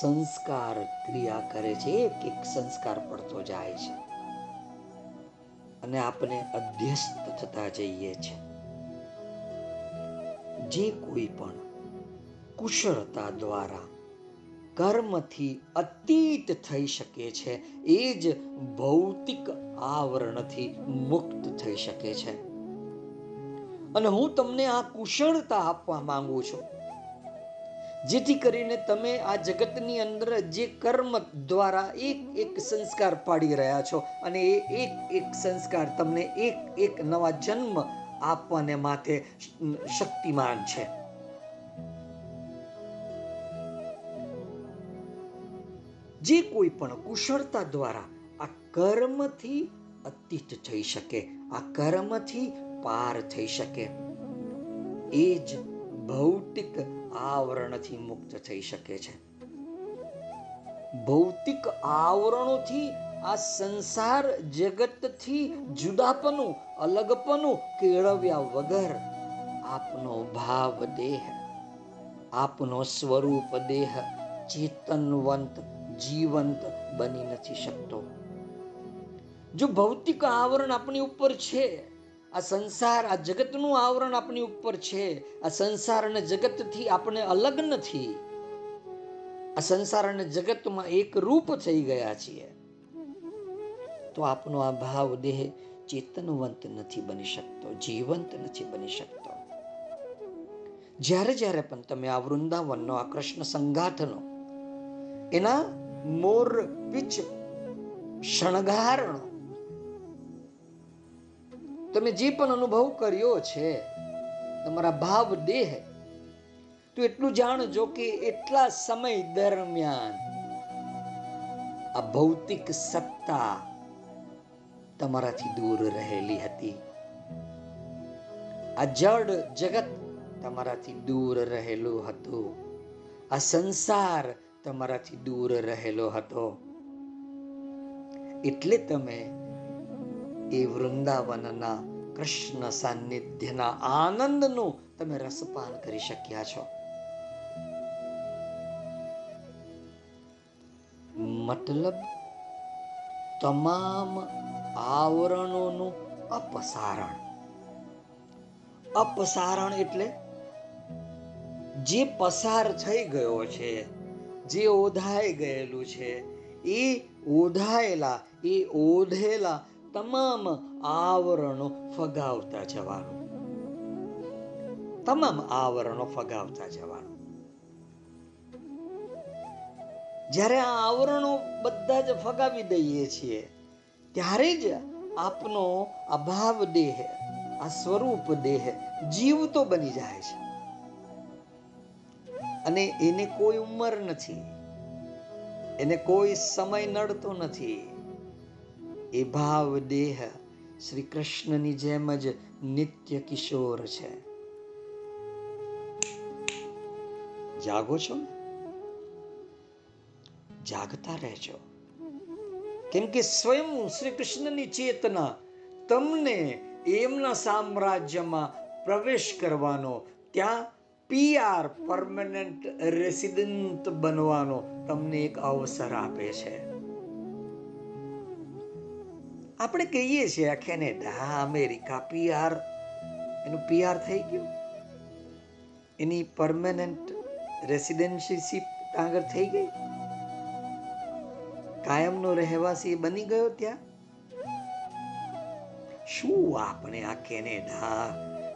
સંસ્કાર ક્રિયા કરે છે, એક એક સંસ્કાર પડતો જાય છે. અને આપણે અધ્યસ્ત થતા જઈએ છે જે કોઈ પણ કુશળતા દ્વારા કર્મથી અતીત થઈ શકે છે, એ જ ભૌતિક આવરણથી મુક્ત થઈ શકે છે. અને હું તમને આ કુશળતા આપવા માંગુ છું. જેથી કરીને તમે આ જગતની અંદર જે કર્મ દ્વારા એક એક સંસ્કાર પાડી રહ્યા છો, અને એ એક એક સંસ્કાર તમને એક એક નવા જન્મ આપવાને માટે શક્તિમાન છે. જે કોઈ પણ કુશળતા દ્વારા આ કર્મથી અતીત થઈ શકે, આ કર્મથી પાર થઈ શકે, એ જ ભૌતિક આવરણથી મુક્ત થઈ શકે છે. ભૌતિક આવરણોથી આ સંસાર જગતથી જુદાપનું અલગપનું કેળવ્યા વગર આપનો ભાવ દેહ, આપનો સ્વરૂપ દેહ ચેતનવંત, જીવંત બની નથી શકતો. જો ભૌતિક આવરણ આપણી ઉપર છે, આ સંસાર, આ જગતનું આવરણ આપણી ઉપર છે, આ સંસાર અને જગતથી આપણે અલગ નથી, આ સંસાર અને જગતમાં એક રૂપ થઈ ગયા છીએ, તો આપનો આ ભાવ દેહ ચેતનવંત નથી બની શકતો, જીવંત નથી બની શકતો. જ્યારે જ્યારે પણ તમે આ વૃંદાવનનો, આ કૃષ્ણ સંગાથનો, એના મોર પીચ શણગારણો, તમે જે પણ અનુભવ કર્યો છે, તમારા ભાવ દેહ, તો એટલું જાણજો કે એટલા સમય દરમિયાન આ ભૌતિક સત્તા તમારાથી દૂર રહેલી હતી. આ જડ જગત તમારાથી દૂર રહેલું હતું. આ સંસાર તમારાથી દૂર રહેલો હતો. એટલે તમે એ વૃંદાવનના કૃષ્ણ સાનિધ્યના આનંદનું તમે રસપાન કરી શક્યા છો. મતલબ તમામ આવરણોનું અપસારણ. અપસારણ એટલે જે પસાર થઈ ગયો છે, જે ઓધાઈ ગયેલું છે, એ ઓધાયેલા એ ઓધેલા તમામ આવરણો ફગાવતા જવાનું. તમામ આવરણો ફગાવતા જવાનું. જ્યારે આ આવરણો બધા જ ફગાવી દઈએ છીએ ત્યારે જ આપનો અભાવ દેહ, આ સ્વરૂપ દેહ જીવતો બની જાય છે. અને એને કોઈ ઉંમર નથી, એને કોઈ સમય નડતો નથી. એ ભાવ દેહ શ્રી કૃષ્ણની જેમ જ નિત્ય કિશોર છે. જાગો છો જાગતા રહેજો. કેમ કે સ્વયં શ્રી કૃષ્ણની ચેતના તમને એમના સામ્રાજ્યમાં પ્રવેશ કરવાનો, ત્યાં પીઆર પરમનન્ટ રેસિડન્ટ બનવાનો તમને એક અવસર આપે છે. આપણે કહીએ છીએ આ કેનેડા અમેરિકા પીઆર એનું પીઆર થઈ ગયું. એની પરમેનન્ટ રેસિડેન્સીશીપ આગળ થઈ ગઈ. કાયમનો રહેવાસી બની ગયો ત્યાં? શું આપણે આ Canada,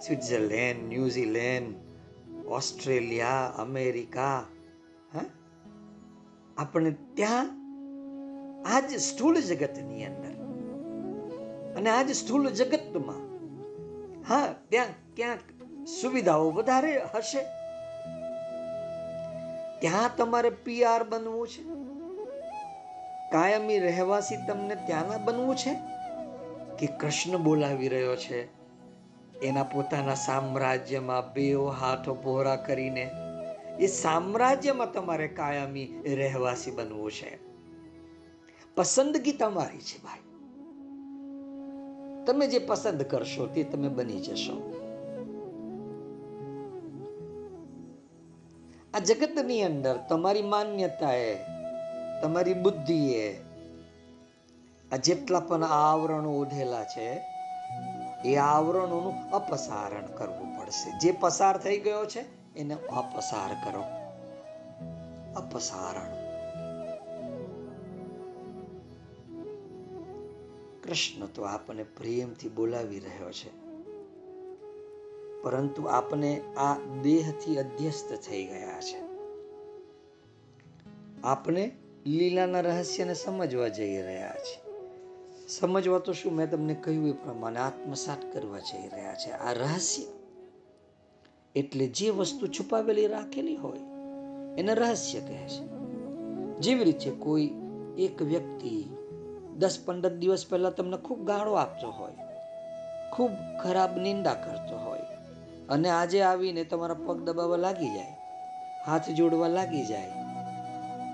Switzerland, New Zealand, Australia, America, હા? આપણે ત્યાં, આજ સ્થૂળ જગતની અંદર. અને આજ સ્થૂળ જગતમાં, હા, ત્યાં ક્યાંક સુવિધાઓ વધારે હશે. ત્યાં તમારે પીઆર બનવું છે. કાયમી રહેવાસી તમને ત્યાંના બનવું છે? કે કૃષ્ણ બોલાવી રહ્યો છે? એના પોતાના સામ્રાજ્યમાં બેઓ હાથો પહોરા કરીને એ સામ્રાજ્યમાં તમારે કાયમી રહેવાસી બનવું છે. પસંદગી તમારી છે ભાઈ. તમે જે પસંદ કરશો તે તમે બની જશો. આ જગતની અંદર તમારી માન્યતાએ તમારી બુદ્ધિએ આ જેટલા પણ આવરણો ઓઢેલા છે, એ આવરણોનું અપસારણ કરવું પડશે. જે પસાર થઈ ગયો છે, એને અપસાર કરો. અપસારણ. કૃષ્ણ તો આપણને પ્રેમથી બોલાવી રહ્યો છે. પરંતુ આપણે આ દેહથી અધ્યસ્ત થઈ ગયા છે. આપણે લીલાના રહસ્યને સમજવા જઈ રહ્યા છે. સમજવા તો શું મેં તમને કહ્યું એ પ્રમાણે આત્મસાત કરવા જઈ રહ્યા છે. આ રહસ્ય એટલે જે વસ્તુ છુપાવેલી રાખેલી હોય એને રહસ્ય કહે છે. જેવી રીતે કોઈ એક વ્યક્તિ દસ પંદર દિવસ પહેલા તમને ખૂબ ગાળો આપતો હોય, ખૂબ ખરાબ નિંદા કરતો હોય અને આજે આવીને તમારા પગ દબાવવા લાગી જાય, હાથ જોડવા લાગી જાય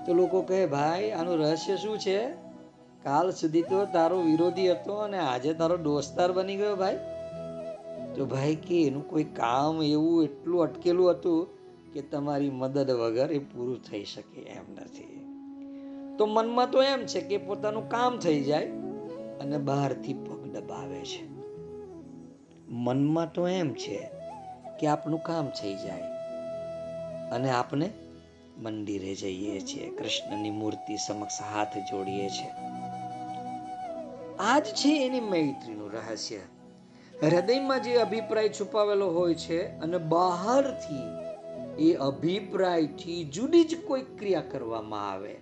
તો લોકો કહે, ભાઈ, આનું રહસ્ય શું છે? કાલ સુધી તો તારો વિરોધી હતો અને આજે તારો દોસ્તાર બની ગયો ભાઈ. તો ભાઈ કે, એનું કોઈ કામ એવું એટલું અટકેલું હતું કે તમારી મદદ વગર એ પૂરું થઈ શકે એમ નથી. તો મનમાં તો એમ છે કે પોતાનું કામ થઈ જાય અને બહારથી પગ દબાવે છે. મનમાં તો એમ છે કે આપનું કામ થઈ જાય અને આપણે મંદિરે જઈએ છીએ. કૃષ્ણની મૂર્તિ સમક્ષ હાથ જોડીએ છીએ આ જ છે એની મૈત્રીનું રહસ્ય. હૃદયમાં જે અભિપ્રાય છુપાવેલો હોય છે અને બહારથી એ અભિપ્રાયથી જુદી જ કોઈ ક્રિયા કરવામાં આવે,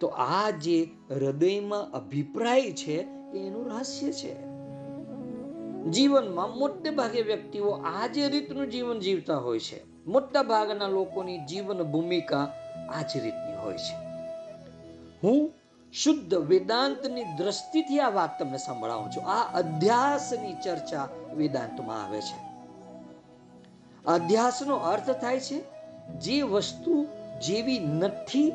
તો આ જે હૃદયમાં અભિપ્રાય છે એનું રહસ્ય છે. જીવનમાં મોટે ભાગે વ્યક્તિઓ આ જે રીતનું જીવન જીવતા હોય છે. મોટા ભાગના લોકોની જીવન ભૂમિકા આ જ રીતની હોય છે. હું શુદ્ધ વેદાંતની દ્રષ્ટિથી આ વાત તમને સંભળાવું છું. આ અધ્યાસની ચર્ચા વેદાંતમાં આવે છે. અધ્યાસનો અર્થ થાય છે, જે વસ્તુ જેવી નથી,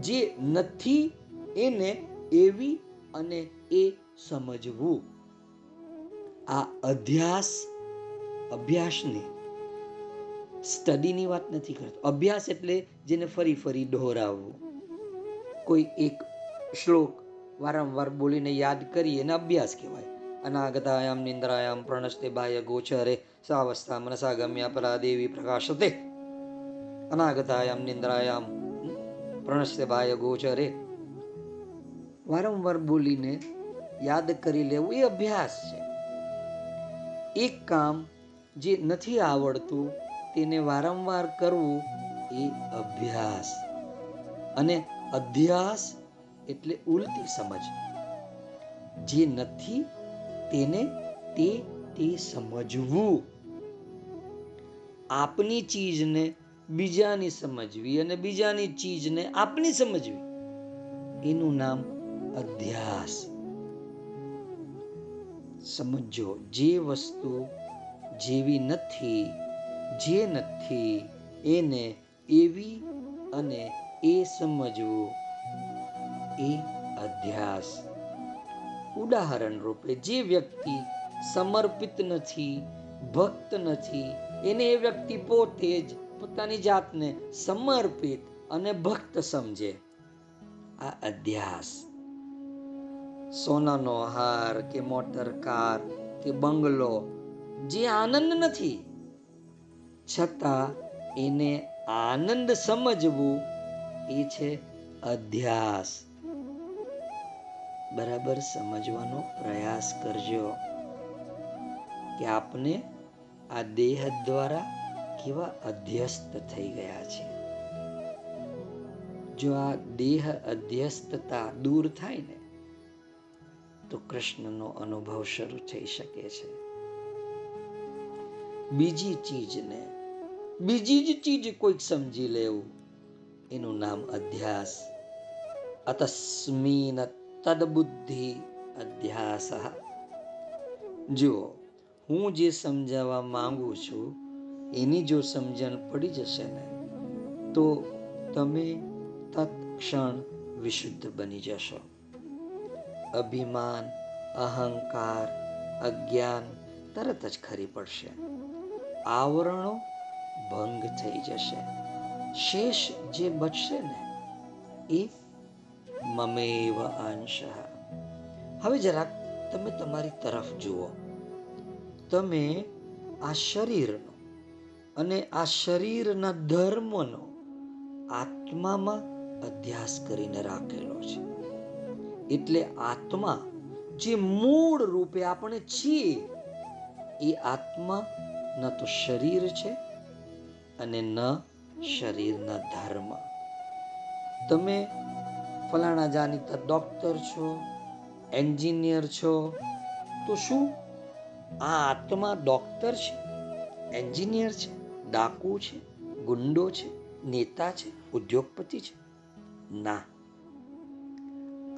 જે નથી એને એવી અને એ સમજવું. આ અધ્યાસ અભ્યાસને સ્ટડીની વાત નથી કરતો. અભ્યાસ એટલે જેને ફરી ફરી દોહરાવવું. કોઈ એક શ્લોક વારંવાર બોલીને યાદ કરી એને અભ્યાસ કહેવાય. અનાગતાયામ નિંદ્રાયામ પ્રણસ્તે બાહ્ય ગોચરે સાવસ્થા મનસા ગમ્યા પરા દેવી પ્રકાશતે. અનાગતાયામ નિંદ્રાયામ પ્રણસ્તે બાહ્ય ગોચરે. વારંવાર બોલીને યાદ કરી લેવું એ અભ્યાસ છે. એક કામ જે નથી આવડતું તેને વારંવાર કરવું એ અભ્યાસ. અને અધ્યાસ એટલે ઉલટી સમજ. જે નથી તેને તે તે સમજવું. આપની ચીજને બીજાની સમજવી અને બીજાની ચીજને આપની સમજવી. એનું નામ અધ્યાસ સમજો, જે વસ્તુ જેવી નથી જે નથી, એને એવી અને એ સમજવું. એ અધ્યાસ ઉદાહરણ રૂપે જે વ્યક્તિ સમર્પિત નથી, ભક્ત નથી, એને એ વ્યક્તિ પોતે જ પોતાની જાતને સમર્પિત અને ભક્ત સમજે. આ અધ્યાસ સોનાનો હાર કે મોટર કાર કે બંગલો, જે આનંદ નથી છતાં એને આનંદ સમજવું એ છે અધ્યાસ બરાબર સમજવાનો પ્રયાસ કરજો કે આપને આ દેહ દ્વારા કેવા અધ્યસ્ત થઈ ગયા છે. જો આ દેહ અધ્યસ્તતા દૂર થાય ને, તો કૃષ્ણનો અનુભવ શરૂ થઈ શકે છે. બીજી ચીજને બીજી જ ચીજ કોઈક સમજી લેવું. એનું નામ અધ્યાસ અતસ્મીન તદબુદ્ધિ અધ્યાસ જુઓ, હું જે સમજાવવા માંગુ છું, એની જો સમજણ પડી જશે ને, તો તમે તત્ક્ષણ વિશુદ્ધ બની જશો. અભિમાન, અહંકાર, અજ્ઞાન તરત જ ખરી પડશે. આવરણો ભંગ થઈ જશે. શેષ જે બચશે ને, એ મમેવ અંશ. હવે જરાક તમે તમારી તરફ જુઓ. તમે આ શરીરનો અને આ શરીરના ધર્મનો આત્મામાં અભ્યાસ કરીને રાખેલો છે. એટલે આત્મા જે મૂળ રૂપે આપણે છીએ, એ આત્મા ન તો શરીર છે અને ન શરીરના ધર્મ. તમે ફલાણા જાણીતા ડોક્ટર છો એન્જિનિયર છો, તો શું આ આત્મા ડોક્ટર છે? એન્જિનિયર છે, ડાકુ છે, ગુંડો છે, નેતા છે, ઉદ્યોગપતિ છે? ના.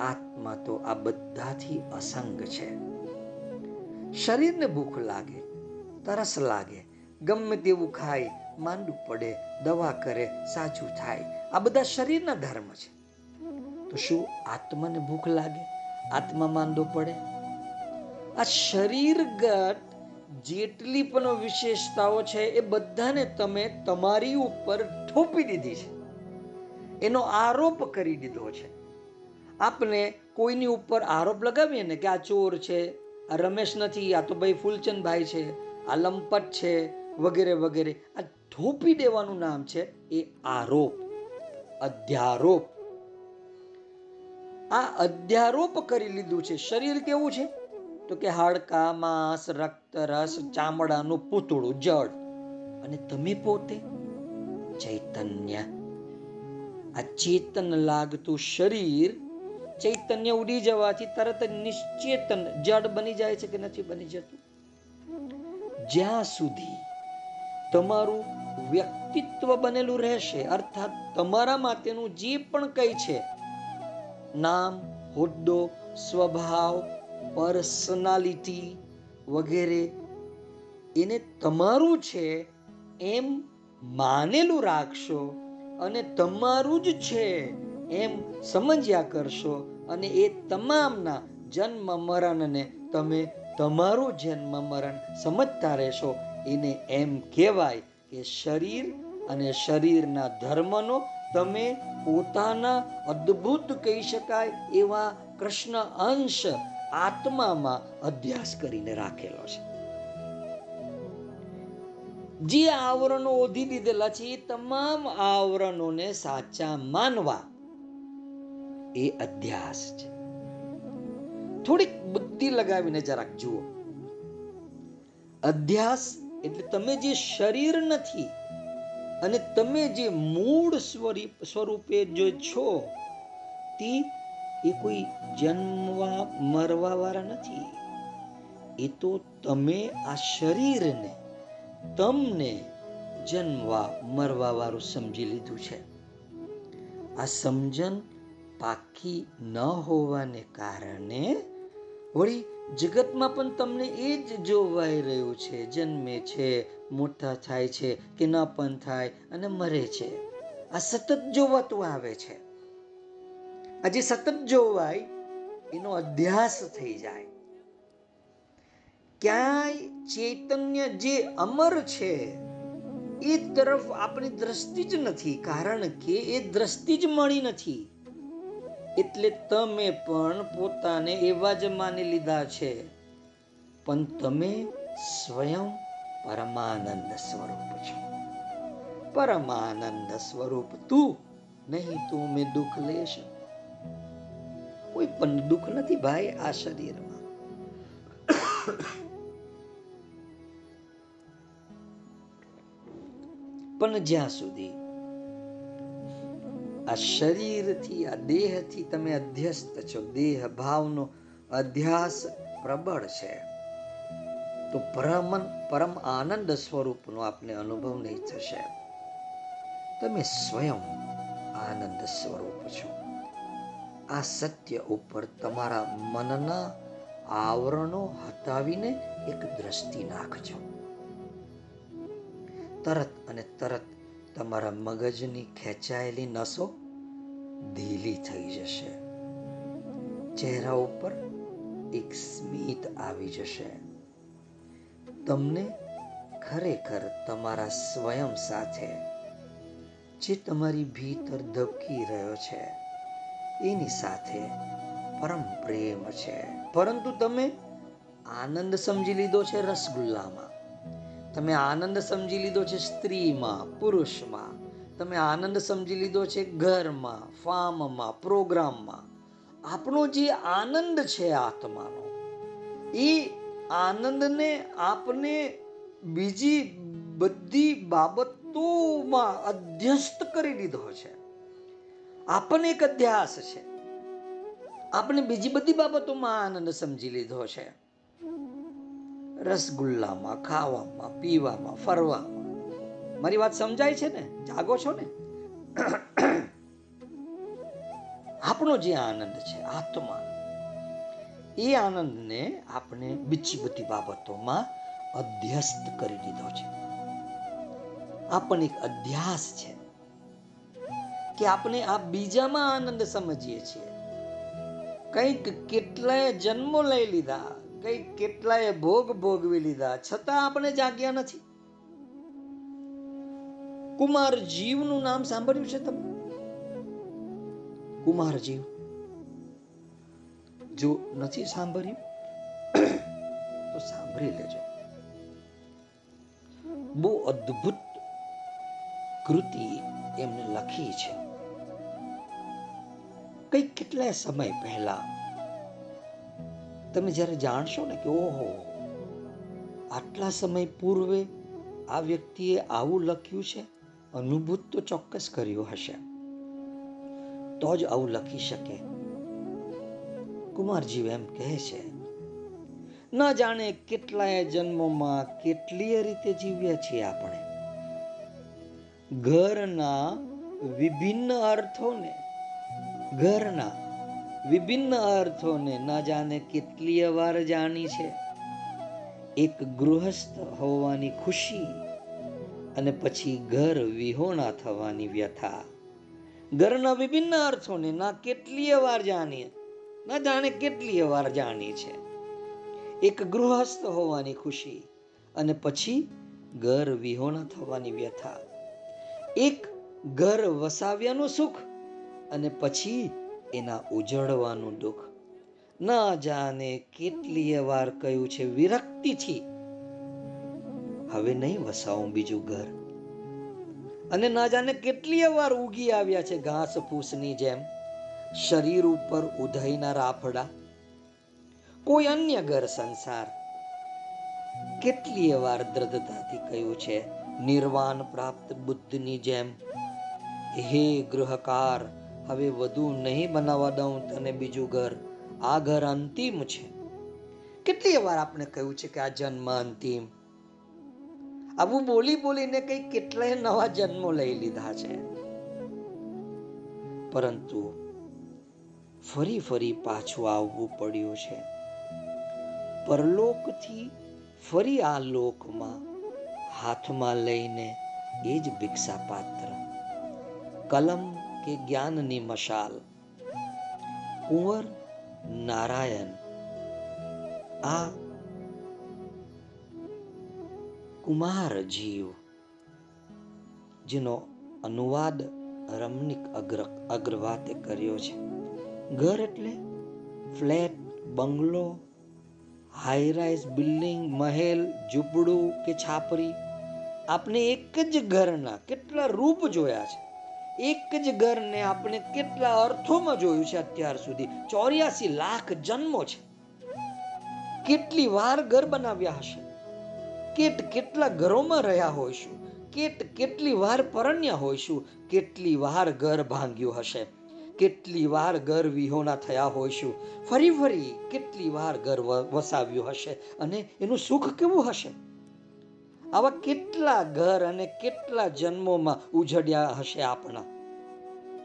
આત્મા તો આ બધાથી અસંગ છે. શરીરને ભૂખ લાગે, તરસ લાગે, ગમે તેવું ખાય માંડું પડે, દવા કરે, સાચું થાય. આ બધા શરીરના ધર્મ છે. તો શું આત્માને ભૂખ લાગે? આત્મા માંદો પડે? આ શરીરગત જેટલી પણ વિશેષતાઓ છે, એ બધાને તમે તમારી ઉપર થોપી દીધી છે. એનો આરોપ કરી દીધો છે. આપને કોઈની ઉપર આરોપ લગાવીએ ને કે આ ચોર છે, આ રમેશ નથી, આ તો ભાઈ ફૂલચંદભાઈ છે, આ લંપટ છે, વગેરે વગેરે. આ થોપી દેવાનું નામ છે એ આરોપ, અધ્યારોપ. આ અધ્યારોપ કરી લીધું છે. શરીર કેવું છે? તો કે હાડકા, માંસ રક્ત રસ ચામડાનું પૂતળું જળ અને તમે પોતે? ચૈતન્ય. આ ચેતન લાગતું શરીર ચૈતન્ય ઉડી જવાથી તરત જ નિશ્ચેતન જડ બની જાય છે કે નથી? બની જતું. જ્યાં સુધી તમારું વ્યક્તિત્વ બનેલું રહેશે. અર્થાત તમારા માટેનું જે પણ કંઈ છે, નામ, હોદ્દો, સ્વભાવ પર્સનાલિટી વગેરે, એને તમારું છે એમ માનેલું રાખશો અને તમારું જ છે એમ સમજ્યા કરશો અને એ તમામના જન્મ મરણને તમે તમારું જન્મ મરણ સમજતા રહેશો. એને એમ કહેવાય કે શરીર અને શરીરના ધર્મનો તમે પોતાના અદ્ભુત કહી શકાય એવા કૃષ્ણ અંશ આત્મામાં અભ્યાસ કરીને રાખેલો છે. જે આવરણો ઓધી દીધેલા છે એ તમામ આવરણોને સાચા માનવા એ અધ્યાસ છે. થોડીક બુદ્ધિ લગાવીને જરાક જુઓ. અધ્યાસ એટલે તમે જે શરીર નથી અને તમે જે મૂળ સ્વરૂપે જો છો, તે એ કોઈ જન્મવા, મરવા વાળા નથી. એ તો તમે આ શરીરને, તમને જન્મવા, મરવા વાળું સમજી લીધું છે. આ સમજણ પાકી ન હોવાને કારણે વળી, જગતમાં પણ તમને એ જ જોવાઈ રહ્યું છે, જન્મે છે, મોટા થાય છે, કે ન પણ થાય અને મરે છે. આ સતત જોવાતું આવે છે. આ જે સતત જોવાય, એનો અધ્યાસ થઈ જાય. ક્યાંય ચૈતન્ય જે અમર છે, એ તરફ આપણી દ્રષ્ટિ જ નથી, કારણ કે એ દ્રષ્ટિ જ મળી નથી. એટલે તમે પણ પોતાને એવા જ માની લીધા છે. પણ તમે સ્વયં પરમાનંદ સ્વરૂપ છો. પરમાનંદ સ્વરૂપ તું નહીં તું મેં દુઃખ લેશ. કોઈ પણ દુઃખ નથી ભાઈ આ શરીરમાં. પણ જ્યાં સુધી આ શરીરથી, આ દેહથી તમે અધ્યસ્ત છો. દેહ ભાવનો અધ્યાસ પ્રબળ છે. તો પરમ પરમ આનંદ સ્વરૂપનો આપને અનુભવ નહીં થશે. તમે સ્વયં આનંદ સ્વરૂપ છો. આ સત્ય ઉપર તમારા મનના આવરણો હટાવીને એક દ્રષ્ટિ નાખજો. તરત અને તરત તમારા મગજની ખેંચાયેલી નસો ઢીલી થઈ જશે. ચહેરા ઉપર એક સ્મિત આવી જશે. તમને ખરેખર તમારા સ્વયં સાથે જે તમારી ભીતર ધબકી રહ્યો છે, એની સાથે પરમ પ્રેમ છે. પરંતુ તમે આનંદ સમજી લીધો છે રસગુલ્લામાં. તમે આનંદ સમજી લીધો છે સ્ત્રીમાં, પુરુષમાં. તમે આનંદ સમજી લીધો છે ઘરમાં ફાર્મમાં પ્રોગ્રામમાં. આપણો જે આનંદ છે આત્માનો, એ આનંદને આપને બીજી બધી બાબતોમાં અધ્યસ્ત કરી દીધો છે. આપણને એક અધ્યાસ છે. આપણે બીજી બધી બાબતોમાં આનંદ સમજી લીધો છે. રસગુલ્લામાં, ખાવામાં, પીવામાં, ફરવામાં. મારી વાત સમજાય છે ને? જાગો છો ને? આપણો જે આનંદ છે, આત્મા, એ આનંદને આપણે બીજી બધી બાબતોમાં અધ્યસ્ત કરી દીધો છે. આપણને એક અધ્યાસ છે કે આપણે આ બીજામાં આનંદ સમજીએ છીએ. કંઈક કેટલાય જન્મો લઈ લીધા, કંઈક કેટલાય ભોગ ભોગવી લીધા, છતાં આપણે જાગ્યા નથી. કુમાર જીવનું નામ સાંભળ્યું છે તમે? કુમાર જીવ. જો નથી સાંભળ્યું, તો સાંભળી લેજો. બહુ અદ્ભુત કૃતિ એમને લખી છે. કઈ કેટલા સમય પહેલા તમે જ્યારે જાણશો ને કે ઓહો, આટલા સમય પૂર્વે આ વ્યક્તિએ આવું લખ્યું છે? અનુભૂત તો ચોક્કસ કર્યો હશે. તો જ આવું લખી શકે. કુમારજી એમ કહે છે, ન જાણે કેટલાય જન્મોમાં કેટલીય રીતે જીવ્યા છીએ આપણે. ઘરના વિભિન્ન અર્થોને, ઘરના વિભિન્ન અર્થોને ન જાણે કેટલીય વાર જાણી છે. એક ગૃહસ્થ હોવાની ખુશી અને પછી ઘર વિહોણા થવાની વ્યથા. ઘરના વિભિન્ન અર્થોને ના કેટલીય વાર જાણીએ, ના જાણે કેટલીય વાર જાણી છે. એક ગૃહસ્થ હોવાની ખુશી અને પછી ઘર વિહોણા થવાની વ્યથા. એક ઘર વસાવ્યાનું સુખ અને પછી એના ઉજળવાનું દુઃખ. ના જાણે કેટલીય વાર કહ્યું છે વિરક્તિથી હવે નહીં વસાવું બીજું ઘર. અને ના જાણે કેટલી વાર ઉગી આવ્યા છે ઘાસ ફૂસની જેમ. શરીર ઉપર ઉધઈના રાફડા. કોઈ અન્ય ઘર સંસાર. કેટલી વાર દ્રઢતાથી કહ્યું છે, નિર્વાણ પ્રાપ્ત બુદ્ધની જેમ. હે ગૃહકાર, હવે વધુ નહીં બનાવવા દઉં તને બીજું ઘર. આ ઘર અંતિમ છે. કેટલી વાર આપણે કહ્યું છે કે આ જન્મ અંતિમ. આવું બોલી બોલીને કઈ કેટલાય નવા જન્મો લઈ લીધા છે. પરંતુ ફરી ફરી પાછું આવવું પડ્યું છે. પરલોકથી ફરી આ લોકમાં હાથમાં લઈને એ જ ભિક્ષા પાત્ર કલમ કે જ્ઞાનની મશાલ. કુંવર, નારાયણ. આ કુમાર જીવ. જેનો અનુવાદ રમનિક અગ્ર, અગ્રવાતે કર્યો છે. ઘર એટલે ફ્લેટ, બંગલો હાઈરાઇઝ બિલ્ડિંગ મહેલ, ઝૂંપડું કે છાપરી. આપણે એક જ ઘરના કેટલા રૂપ જોયા છે. એક જ ઘરને આપણે કેટલા અર્થોમાં જોયું છે અત્યાર સુધી. ચોર્યાસી લાખ જન્મો છે. કેટલી વાર ઘર બનાવ્યા હશે? કેટ કેટલા ઘરોમાં રહ્યા હોઈશું કેટ કેટલી વાર પરણ્યા હોઈશું કેટલી વાર ઘર ભાંગ્યું હશે? કેટલી વાર ઘર વિહોણા થયા હોઈશું ફરી ફરી કેટલી વાર ઘર વસાવ્યું હશે? અને એનું સુખ કેવું હશે? આવા કેટલા ઘર અને કેટલા જન્મોમાં ઉજડ્યા હશે આપણા?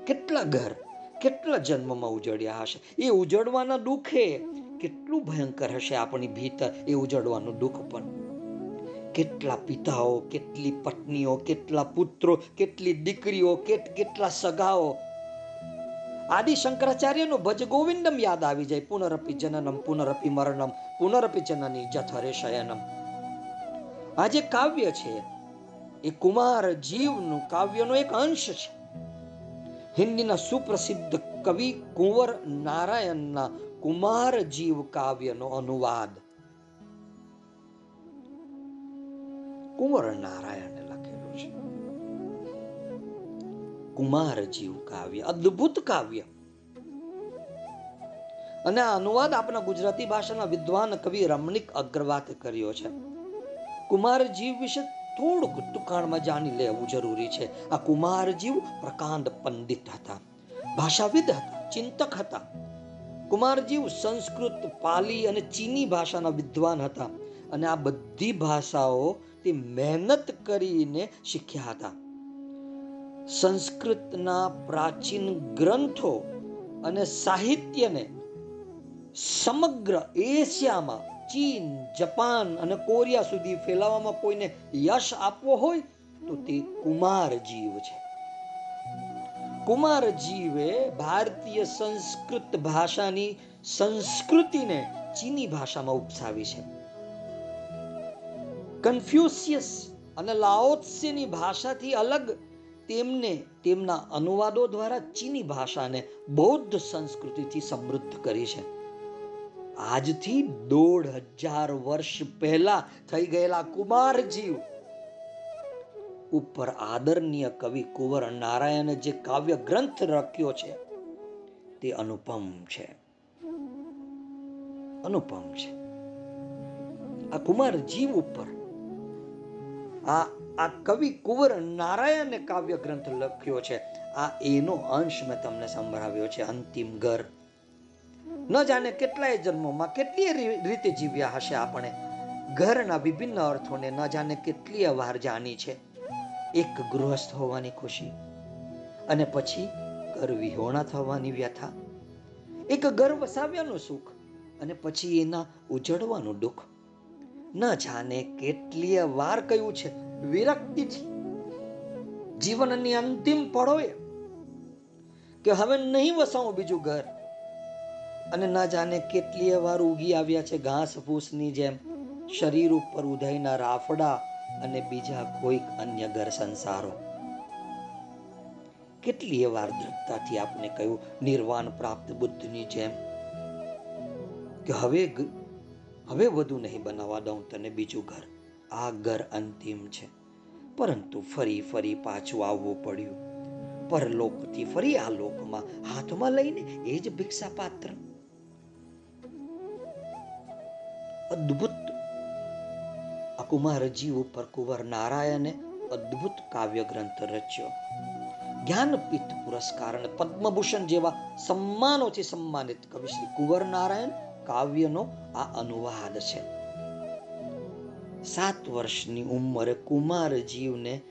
કેટલા ઘર, કેટલા જન્મમાં ઉજડ્યા હશે? એ ઉજડવાના દુઃખે કેટલું ભયંકર હશે આપણી ભીતર? એ ઉજડવાનું દુઃખ પણ. કેટલા પિતાઓ, કેટલી પત્નીઓ, કેટલા પુત્રો, કેટલી દીકરીઓ, કેટ, કેટલા સગાઓ. આદિ શંકરાચાર્યનું ભજ ગોવિંદમ યાદ આવી જાય. પુનરપિ જનનમ, પુનરપિ મરણમ, પુનરપિ જનની જથરે શયનમ. આ જે કાવ્ય છે. એ કુમાર જીવનું કાવ્યનો એક અંશ છે. હિન્દીના સુપ્રસિદ્ધ કવિ કુંવર નારાયણના કુમાર જીવ કાવ્યનો અનુવાદ. કુંવર નારાયણે લખેલું છે. કુમાર જીવ કાવ્ય, અદ્ભુત કાવ્ય. અને આ અનુવાદ આપણા ગુજરાતી ભાષાના વિદ્વાન કવિ રમણીક અગ્રવાતે કર્યો છે. કુમાર જીવ વિશે થોડુંક ટૂંકાણમાં જાણી લેવું જરૂરી છે. આ કુમાર જીવ પ્રકાંડ પંડિત હતા, ભાષાવિદ હતા, ચિંતક હતા. કુમારજીવ સંસ્કૃત, પાલી અને ચીની ભાષાના વિદ્વાન હતા. અને આ બધી ભાષાઓ તે મહેનત કરીને શીખ્યા હતા. સંસ્કૃતના પ્રાચીન ગ્રંથો અને સાહિત્યને સમગ્ર એશિયામાં, ચીન, જપાન અને કોરિયા સુધી ફેલાવવામાં કોઈને યશ આપવો હોય તો તે કુમાર જીવ છે. કુમાર જીવે ભારતીય સંસ્કૃત ભાષાની સંસ્કૃતિને ચીની ભાષામાં ઉપસાવી છે. કન્ફ્યુસિયસ અને લાઓત્સેની ભાષાથી અલગ તેમને તેમના અનુવાદો દ્વારા ચીની ભાષાને બૌદ્ધ સંસ્કૃતિથી સમૃદ્ધ કરી છે. આજથી દોઢ હજાર વર્ષ પહેલા થઈ ગયેલા કુમારજીવ ઉપર આદરણીય કવિ કુંવર નારાયણે જે કાવ્ય ગ્રંથ રખ્યો છે, તે અનુપમ છે. અનુપમ છે. આ કુમાર જીવ ઉપર આ આ કવિ કુંવર નારાયણે કાવ્ય ગ્રંથ લખ્યો છે. આ એનો અંશ મેં તમને સંભળાવ્યો છે, અંતિમ ઘર. ન જાણે કેટલાય જન્મોમાં કેટલી રીતે જીવ્યા હશે આપણે. ઘરના વિભિન્ન અર્થોને ન જાણે કેટલી વાર જાણી છે. એક ગૃહસ્થ હોવાની ખુશી અને પછી ઘર વિહોણા થવાની વ્યથા. એક ઘર વસાવ્યાનું સુખ અને પછી એના ઉજળવાનું દુઃખ. ન જાણે કેટલીય વાર કયું છે, વિરક્તિથી. જીવનની અંતિમ પળોએ કે હવે નહીં વસાવું બીજું ઘર. અને ના જાણે કેટલીય વાર ઉગી આવ્યા છે ઘાસ ફૂસની જેમ, શરીર ઉપર ઉદયના રાફડા અને બીજા કોઈક અન્ય ઘર સંસારો. કેટલીય વાર દ્રઢતાથી આપણે કહ્યું, નિર્વાણ પ્રાપ્ત બુદ્ધની જેમ, કે હવે હવે વધુ નહીં બનાવવા દઉં તને બીજું ઘર. આ ઘર અંતિમ છે. પરંતુ ફરી ફરી પાછું આવવું પડ્યું. પરલોકથી ફરી આ લોકમાં હાથમાં લઈને એ જ ભિક્ષા પાત્ર અદ્ભુત અકુમારજી ઉપર કુંવર નારાયણે અદ્ભુત કાવ્ય ગ્રંથ રચ્યો. જ્ઞાનપીઠ પુરસ્કાર અને પદ્મભૂષણ જેવા સન્માનોથી સન્માનિત કવિ શ્રી કુંવર નારાયણ કાવ્યનો આ અનુવાદ છે. સાત વર્ષની ઉંમરે કુમાર જીવને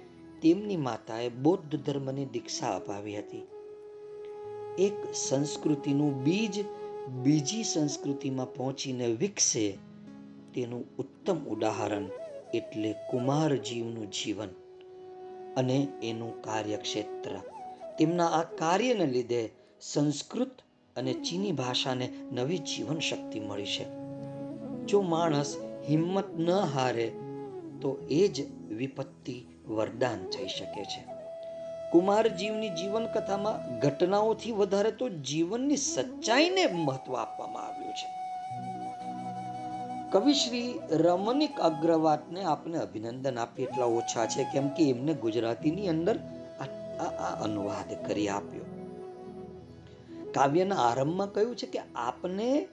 તેમની માતાએ બૌદ્ધ ધર્મની દીક્ષા અપાવી હતી. એક સંસ્કૃતિનું બીજ બીજી સંસ્કૃતિમાં પહોંચીને વિકસે તેનું ઉત્તમ ઉદાહરણ એટલે કુમારજીવનું જીવન અને એનું કાર્યક્ષેત્ર. તેમના આ કાર્યને લીધે સંસ્કૃત અને ચીની ભાષાને નવી જીવન શક્તિ મળી છે. જો માણસ હિંમત ન હારે, તો એ જ વિપત્તિ વરદાન થઈ શકે છે. કુમારજીવની જીવન કથામાં ઘટનાઓથી વધારે તો જીવનની સચ્ચાઈને મહત્વ આપવામાં આવ્યું છે. કવિ શ્રી રમણીક અગ્રવાતને આપને અભિનંદન આપીએ એટલા ઓછા છે, કેમ કે એમને ગુજરાતીની અંદર આ અનુવાદ કરી આપ્યો. કાવ્યના આરંભમાં કહ્યું છે કે આપને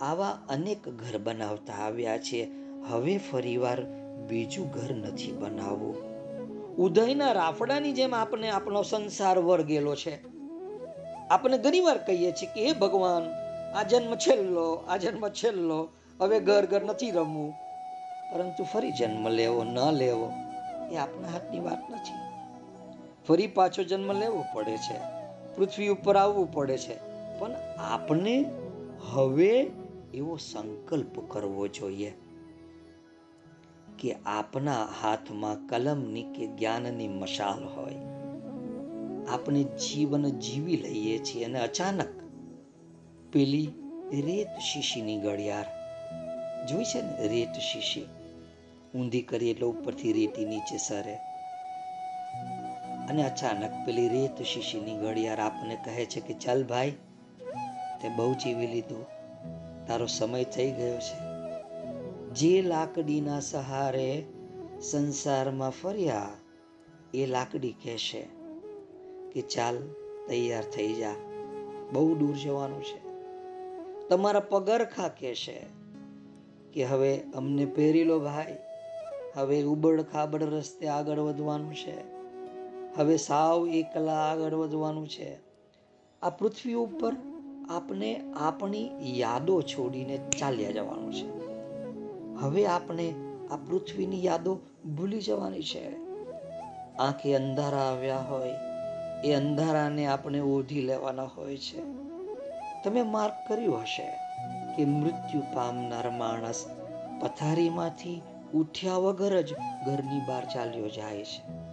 આવા અનેક ઘર બનાવતા આવ્યા છે. હવે ફરીવાર બીજું ઘર નથી બનાવવું. ઉદયના રાફડાની જેમ આપણે આપણો સંસાર વર્ગેલો છે. આપણે ઘણીવાર કહીએ છીએ કે, હે ભગવાન, આ જન્મ છેલ્લો, આ જન્મ છેલ્લો, હવે ઘર ઘર નથી રમવું. પરંતુ ફરી જન્મ લેવો, ન લેવો એ આપણા હાથની વાત નથી. ફરી પાછો જન્મ લેવો પડે છે. પૃથ્વી ઉપર આવવું પડે છે. પણ આપણે હવે એવો સંકલ્પ કરવો જોઈએ કે આપના હાથમાં કલમની કે જ્ઞાનની મશાલ હોય. આપણે જીવન જીવી લઈએ છીએ અને અચાનક પેલી રેત શીશીની ઘડિયાળ, જોઈ છે ને રેત શીશી? ઊંધી કરી એટલે ઉપરથી રેતી નીચે સરે. અને અચાનક પેલી રેત શીશીની ઘડિયાળ આપને કહે છે કે, ચાલ ભાઈ, તે બહુ જીવી લીધું. તારો સમય થઈ ગયો છે. જે લાકડીના સહારે સંસારમાં ફર્યા, એ લાકડી કહેશે કે, ચાલ, તૈયાર થઈ જા. બહુ દૂર જવાનું છે. તમારા પગરખા કહેશે કે, હવે અમને પહેરી લો ભાઈ. હવે ઉબડ ખાબડ રસ્તે આગળ વધવાનું છે. હવે સાવ એકલા આગળ વધવાનું છે. આ પૃથ્વી ઉપર આપણે આપણી યાદો છોડીને ચાલ્યા જવાનું છે. હવે આપણે આ પૃથ્વીની યાદો ભૂલી જવાની છે. આંખે અંધારા આવ્યા હોય, એ અંધારાને આપણે ઓઢી લેવાના હોય છે. તમે માર્ક કર્યું હશે કે મૃત્યુ પામનાર માણસ પથારીમાંથી ઉઠ્યા વગર જ ઘરની બહાર ચાલ્યો જાય છે.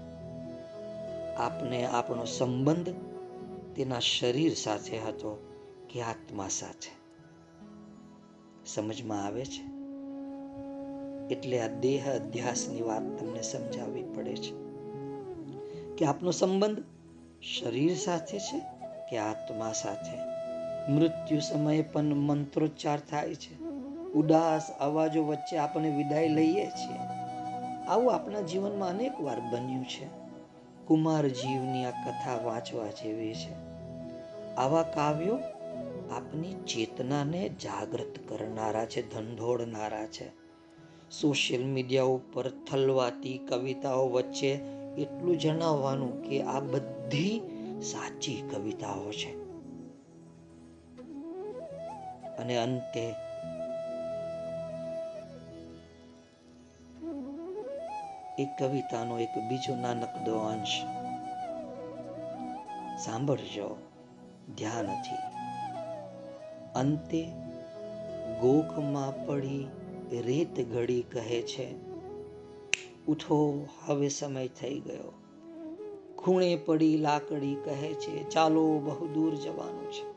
આપને આપણો સંબંધ તેના શરીર સાથે હતો કે આત્મા સાથે. સમજમાં આવે છે? એટલે આ દેહ અધ્યાસની વાત તમને સમજાવવી પડે છે. કે આપનો સંબંધ શરીર સાથે છે કે આત્મા સાથે? મૃત્યુ સમયે પણ મંત્રોચ્ચાર થાય છે. ઉદાસ અવાજો વચ્ચે આપણે વિદાય લઈએ છીએ. આવું આપણા જીવનમાં અનેક વાર બન્યું છે. કુમાર જીવની આ કથા વાંચવા જેવી છે. આવા કાવ્યો આપની ચેતનાને જાગૃત કરનારા છે, ધંધોળનારા છે. સોશિયલ મીડિયા ઉપર થલવાતી કવિતાઓ વચ્ચે એટલું જણાવવાનું કે આ બધી સાચી કવિતાઓ છે. અને અંતે એક કવિતાનો એક બીજો નાનકડો અંશ. સાંભળજો ધ્યાનથી અંતે ગોખમાં પડી રેત ઘડી કહે છે, ઉઠો, હવે સમય થઈ ગયો. ખૂણે પડી લાકડી કહે છે, ચાલો, બહુ દૂર જવાનું છે.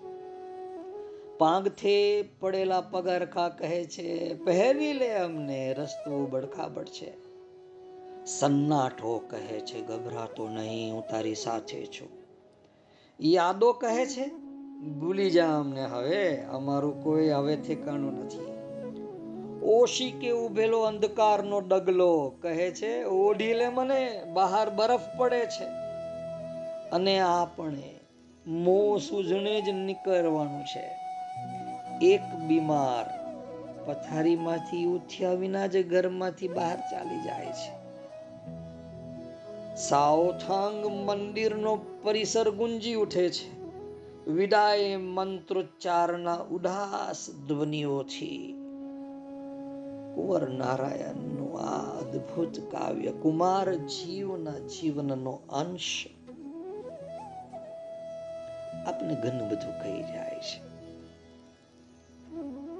પાંગથે પડેલા પગરખા કહે છે, પહેરી લે અમને, રસ્તો બડખાબડ છે. સન્નાટો કહે છે, ગભરાતો નહીં, હું તારી સાથે છું. યાદો કહે છે, ભૂલી જા અમને હવે, અમારું કોઈ હવે ઠેકાણું નથી. ઓશી કે ઉભેલો અંધકારનો ડગલો કહે છે ઓઢી લે મને બહાર બરફ પડે છે. અને આપણે મો સૂઝણે જ નીકળવાનું છે. એક બીમાર પથારીમાંથી ઉઠ્યા વિના જ ઘરમાંથી બહાર ચાલી જાય છે. સાઓથાંગ મંદિરનો પરિસર ગુંજી ઉઠે છે. વિદાય મંત્રોચ્ચારના ઉદાસ ધ્વનિઓથી કુંવર નારાયણનું આ અદ્ભુત કાવ્ય કુમાર જીવના જીવનનો અંશ આપને ઘણું બધું કહી જાય છે.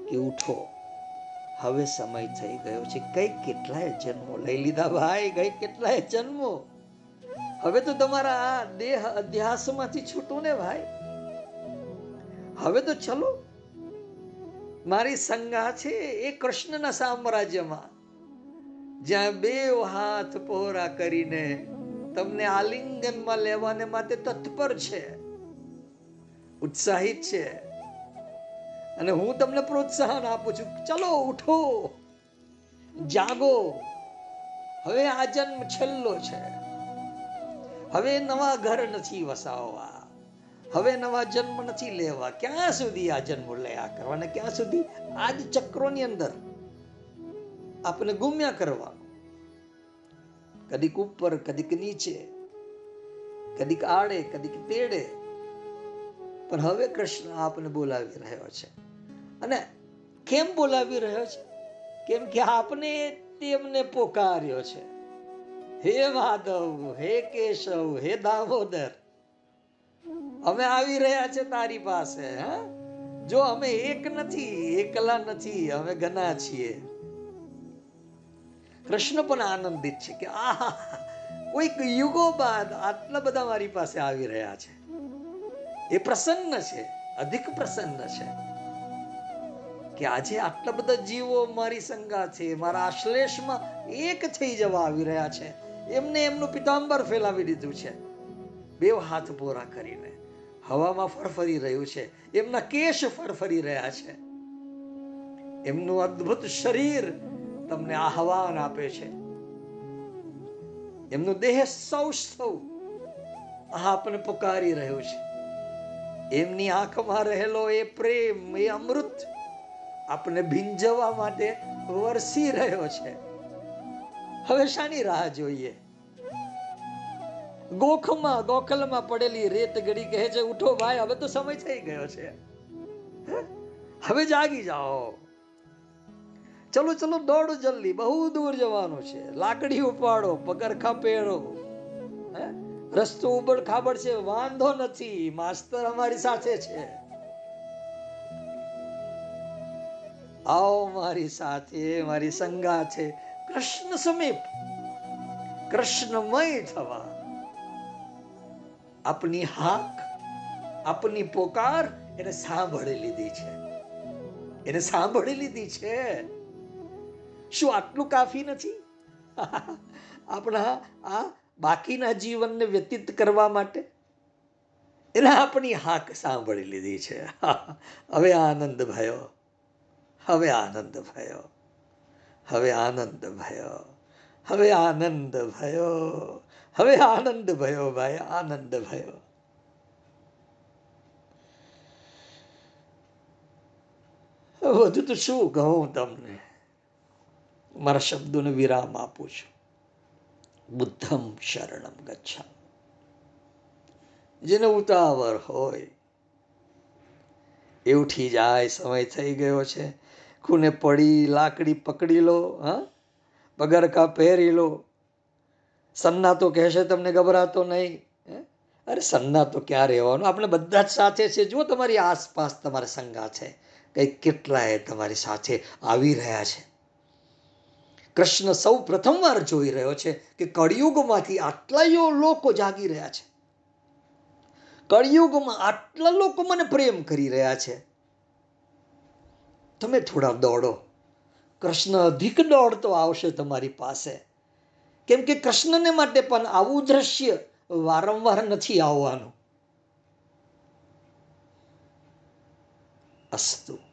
કે ઉઠો, હવે સમય થઈ ગયો છે. કઈ કેટલાય જન્મો લઈ લીધા ભાઈ? કઈ કેટલાય જન્મો? હવે તો તમારા આ દેહ અધ્યાસમાંથી છૂટું ને ભાઈ. હવે તો ચલો. મારી સંગા છે એ કૃષ્ણના સામ્રાજ્યમાં. જ્યાં બે હાથ પહોરા કરીને તમને આલિંગનમાં લેવાને માટે તત્પર છે. ઉત્સાહિત છે. અને હું તમને પ્રોત્સાહન આપું છું. ચલો, ઉઠો. જાગો. હવે આ જન્મ છેલ્લો છે. હવે નવા ઘર નથી વસાવવા. હવે નવા જન્મ નથી લેવા. ક્યાં સુધી આ જન્મ લયા કરવાના ક્યાં સુધી? આજ ચક્રોની અંદર આપણે ગુમ્યા કરવા કદીક ઉપર, કદીક નીચે, કદીક આડે, કદીક તેડે. પણ હવે કૃષ્ણ આપને બોલાવી રહ્યો છે. અને કેમ બોલાવી રહ્યો છે? કેમ કે આપને તેમને પોકાર્યો છે. હે માધવ, હે કેશવ, હે દામોદર. અમે આવી રહ્યા છે તારી પાસે જો અમે એક નથી, એકલા નથી, અમે ઘણા છીએ. કૃષ્ણ પણ આનંદિત છે કે આ કોઈક યુગો બાદ આટલા બધા મારી પાસે આવી રહ્યા છે. એ પ્રસન્ન છે, અધિક પ્રસન્ન છે. કે આજે આટલા બધા જીવો મારી સંગા છે મારા આશ્લેષમાં એક થઈ જવા આવી રહ્યા છે. એમને એમનું પિતાંબર ફેલાવી દીધું છે. બે હાથ પોરા કરીને હવામાં ફરફરી રહ્યું છે. એમના કેશ ફરફરી રહ્યા છે. એમનું અદ્ભુત શરીર તમને આહવાન આપે છે. એમનું દેહ સૌ સૌ આપને પુકારી રહ્યું છે. એમની આંખમાં રહેલો એ પ્રેમ, એ અમૃત આપને ભીંજવા માટે વરસી રહ્યો છે. હવે શાની રાહ જોઈએ? ગોખમાં, ગોખલમાં પડેલી રેત ગડી કહે છે, ઉઠો ભાઈ, હવે તો સમય થઈ ગયો છે. હવે જાગી જાઓ. ચલો ચલો, દોડો જલ્દી, બહુ દૂર જવાનું છે. લાકડી ઉપાડો પગરખા પહેરો? રસ્તો ઉબડ ખાબડ છે, વાંધો નથી, માસ્તર અમારી સાથે છે. આવો મારી સાથે, મારી સંગા છે. કૃષ્ણ સમીપ કૃષ્ણમય થવા આપની હાક આપની પોકાર એને સાંભળી લીધી છે એને સાંભળી લીધી છે શું આટલું કાફી નથી આપણા આ બાકીના જીવનને વ્યતીત કરવા માટે એને આપણી હાક સાંભળી લીધી છે હવે આનંદ ભયો હવે આનંદ ભયો હવે આનંદ ભયો, હવે આનંદ ભયો, હવે આનંદ ભયો ભાઈ, આનંદ ભયો. વધુ તો શું કહું તમને? મારા શબ્દોને વિરામ આપું છું. બુદ્ધમ શરણમ ગચ્છા જેને ઉતાવળ હોય, એ ઉઠી જાય, સમય થઈ ગયો છે. ખૂને પડી, લાકડી પકડી લો, હા? પગરખા પહેરી લો. સન્નાતો કહેશે તમને ગભરાતો નહીં? અરે સન્ના તો ક્યાં રહેવાનું? આપણે બધા જ સાથે છે. જો તમારી આસપાસ તમારા સંગા છે. કંઈક કેટલાય તમારી સાથે આવી રહ્યા છે. કૃષ્ણ સૌ પ્રથમવાર જોઈ રહ્યો છે કે કળિયુગમાંથી આટલાયો લોકો જાગી રહ્યા છે. કળિયુગમાં આટલા લોકો મને પ્રેમ કરી રહ્યા છે. તમે થોડા દોડો. કૃષ્ણ અધિક દોડતો આવશે તમારી પાસે. કેમ કે કૃષ્ણને માટે પણ આવું દ્રશ્ય વારંવાર નથી આવવાનું. અસ્તુ.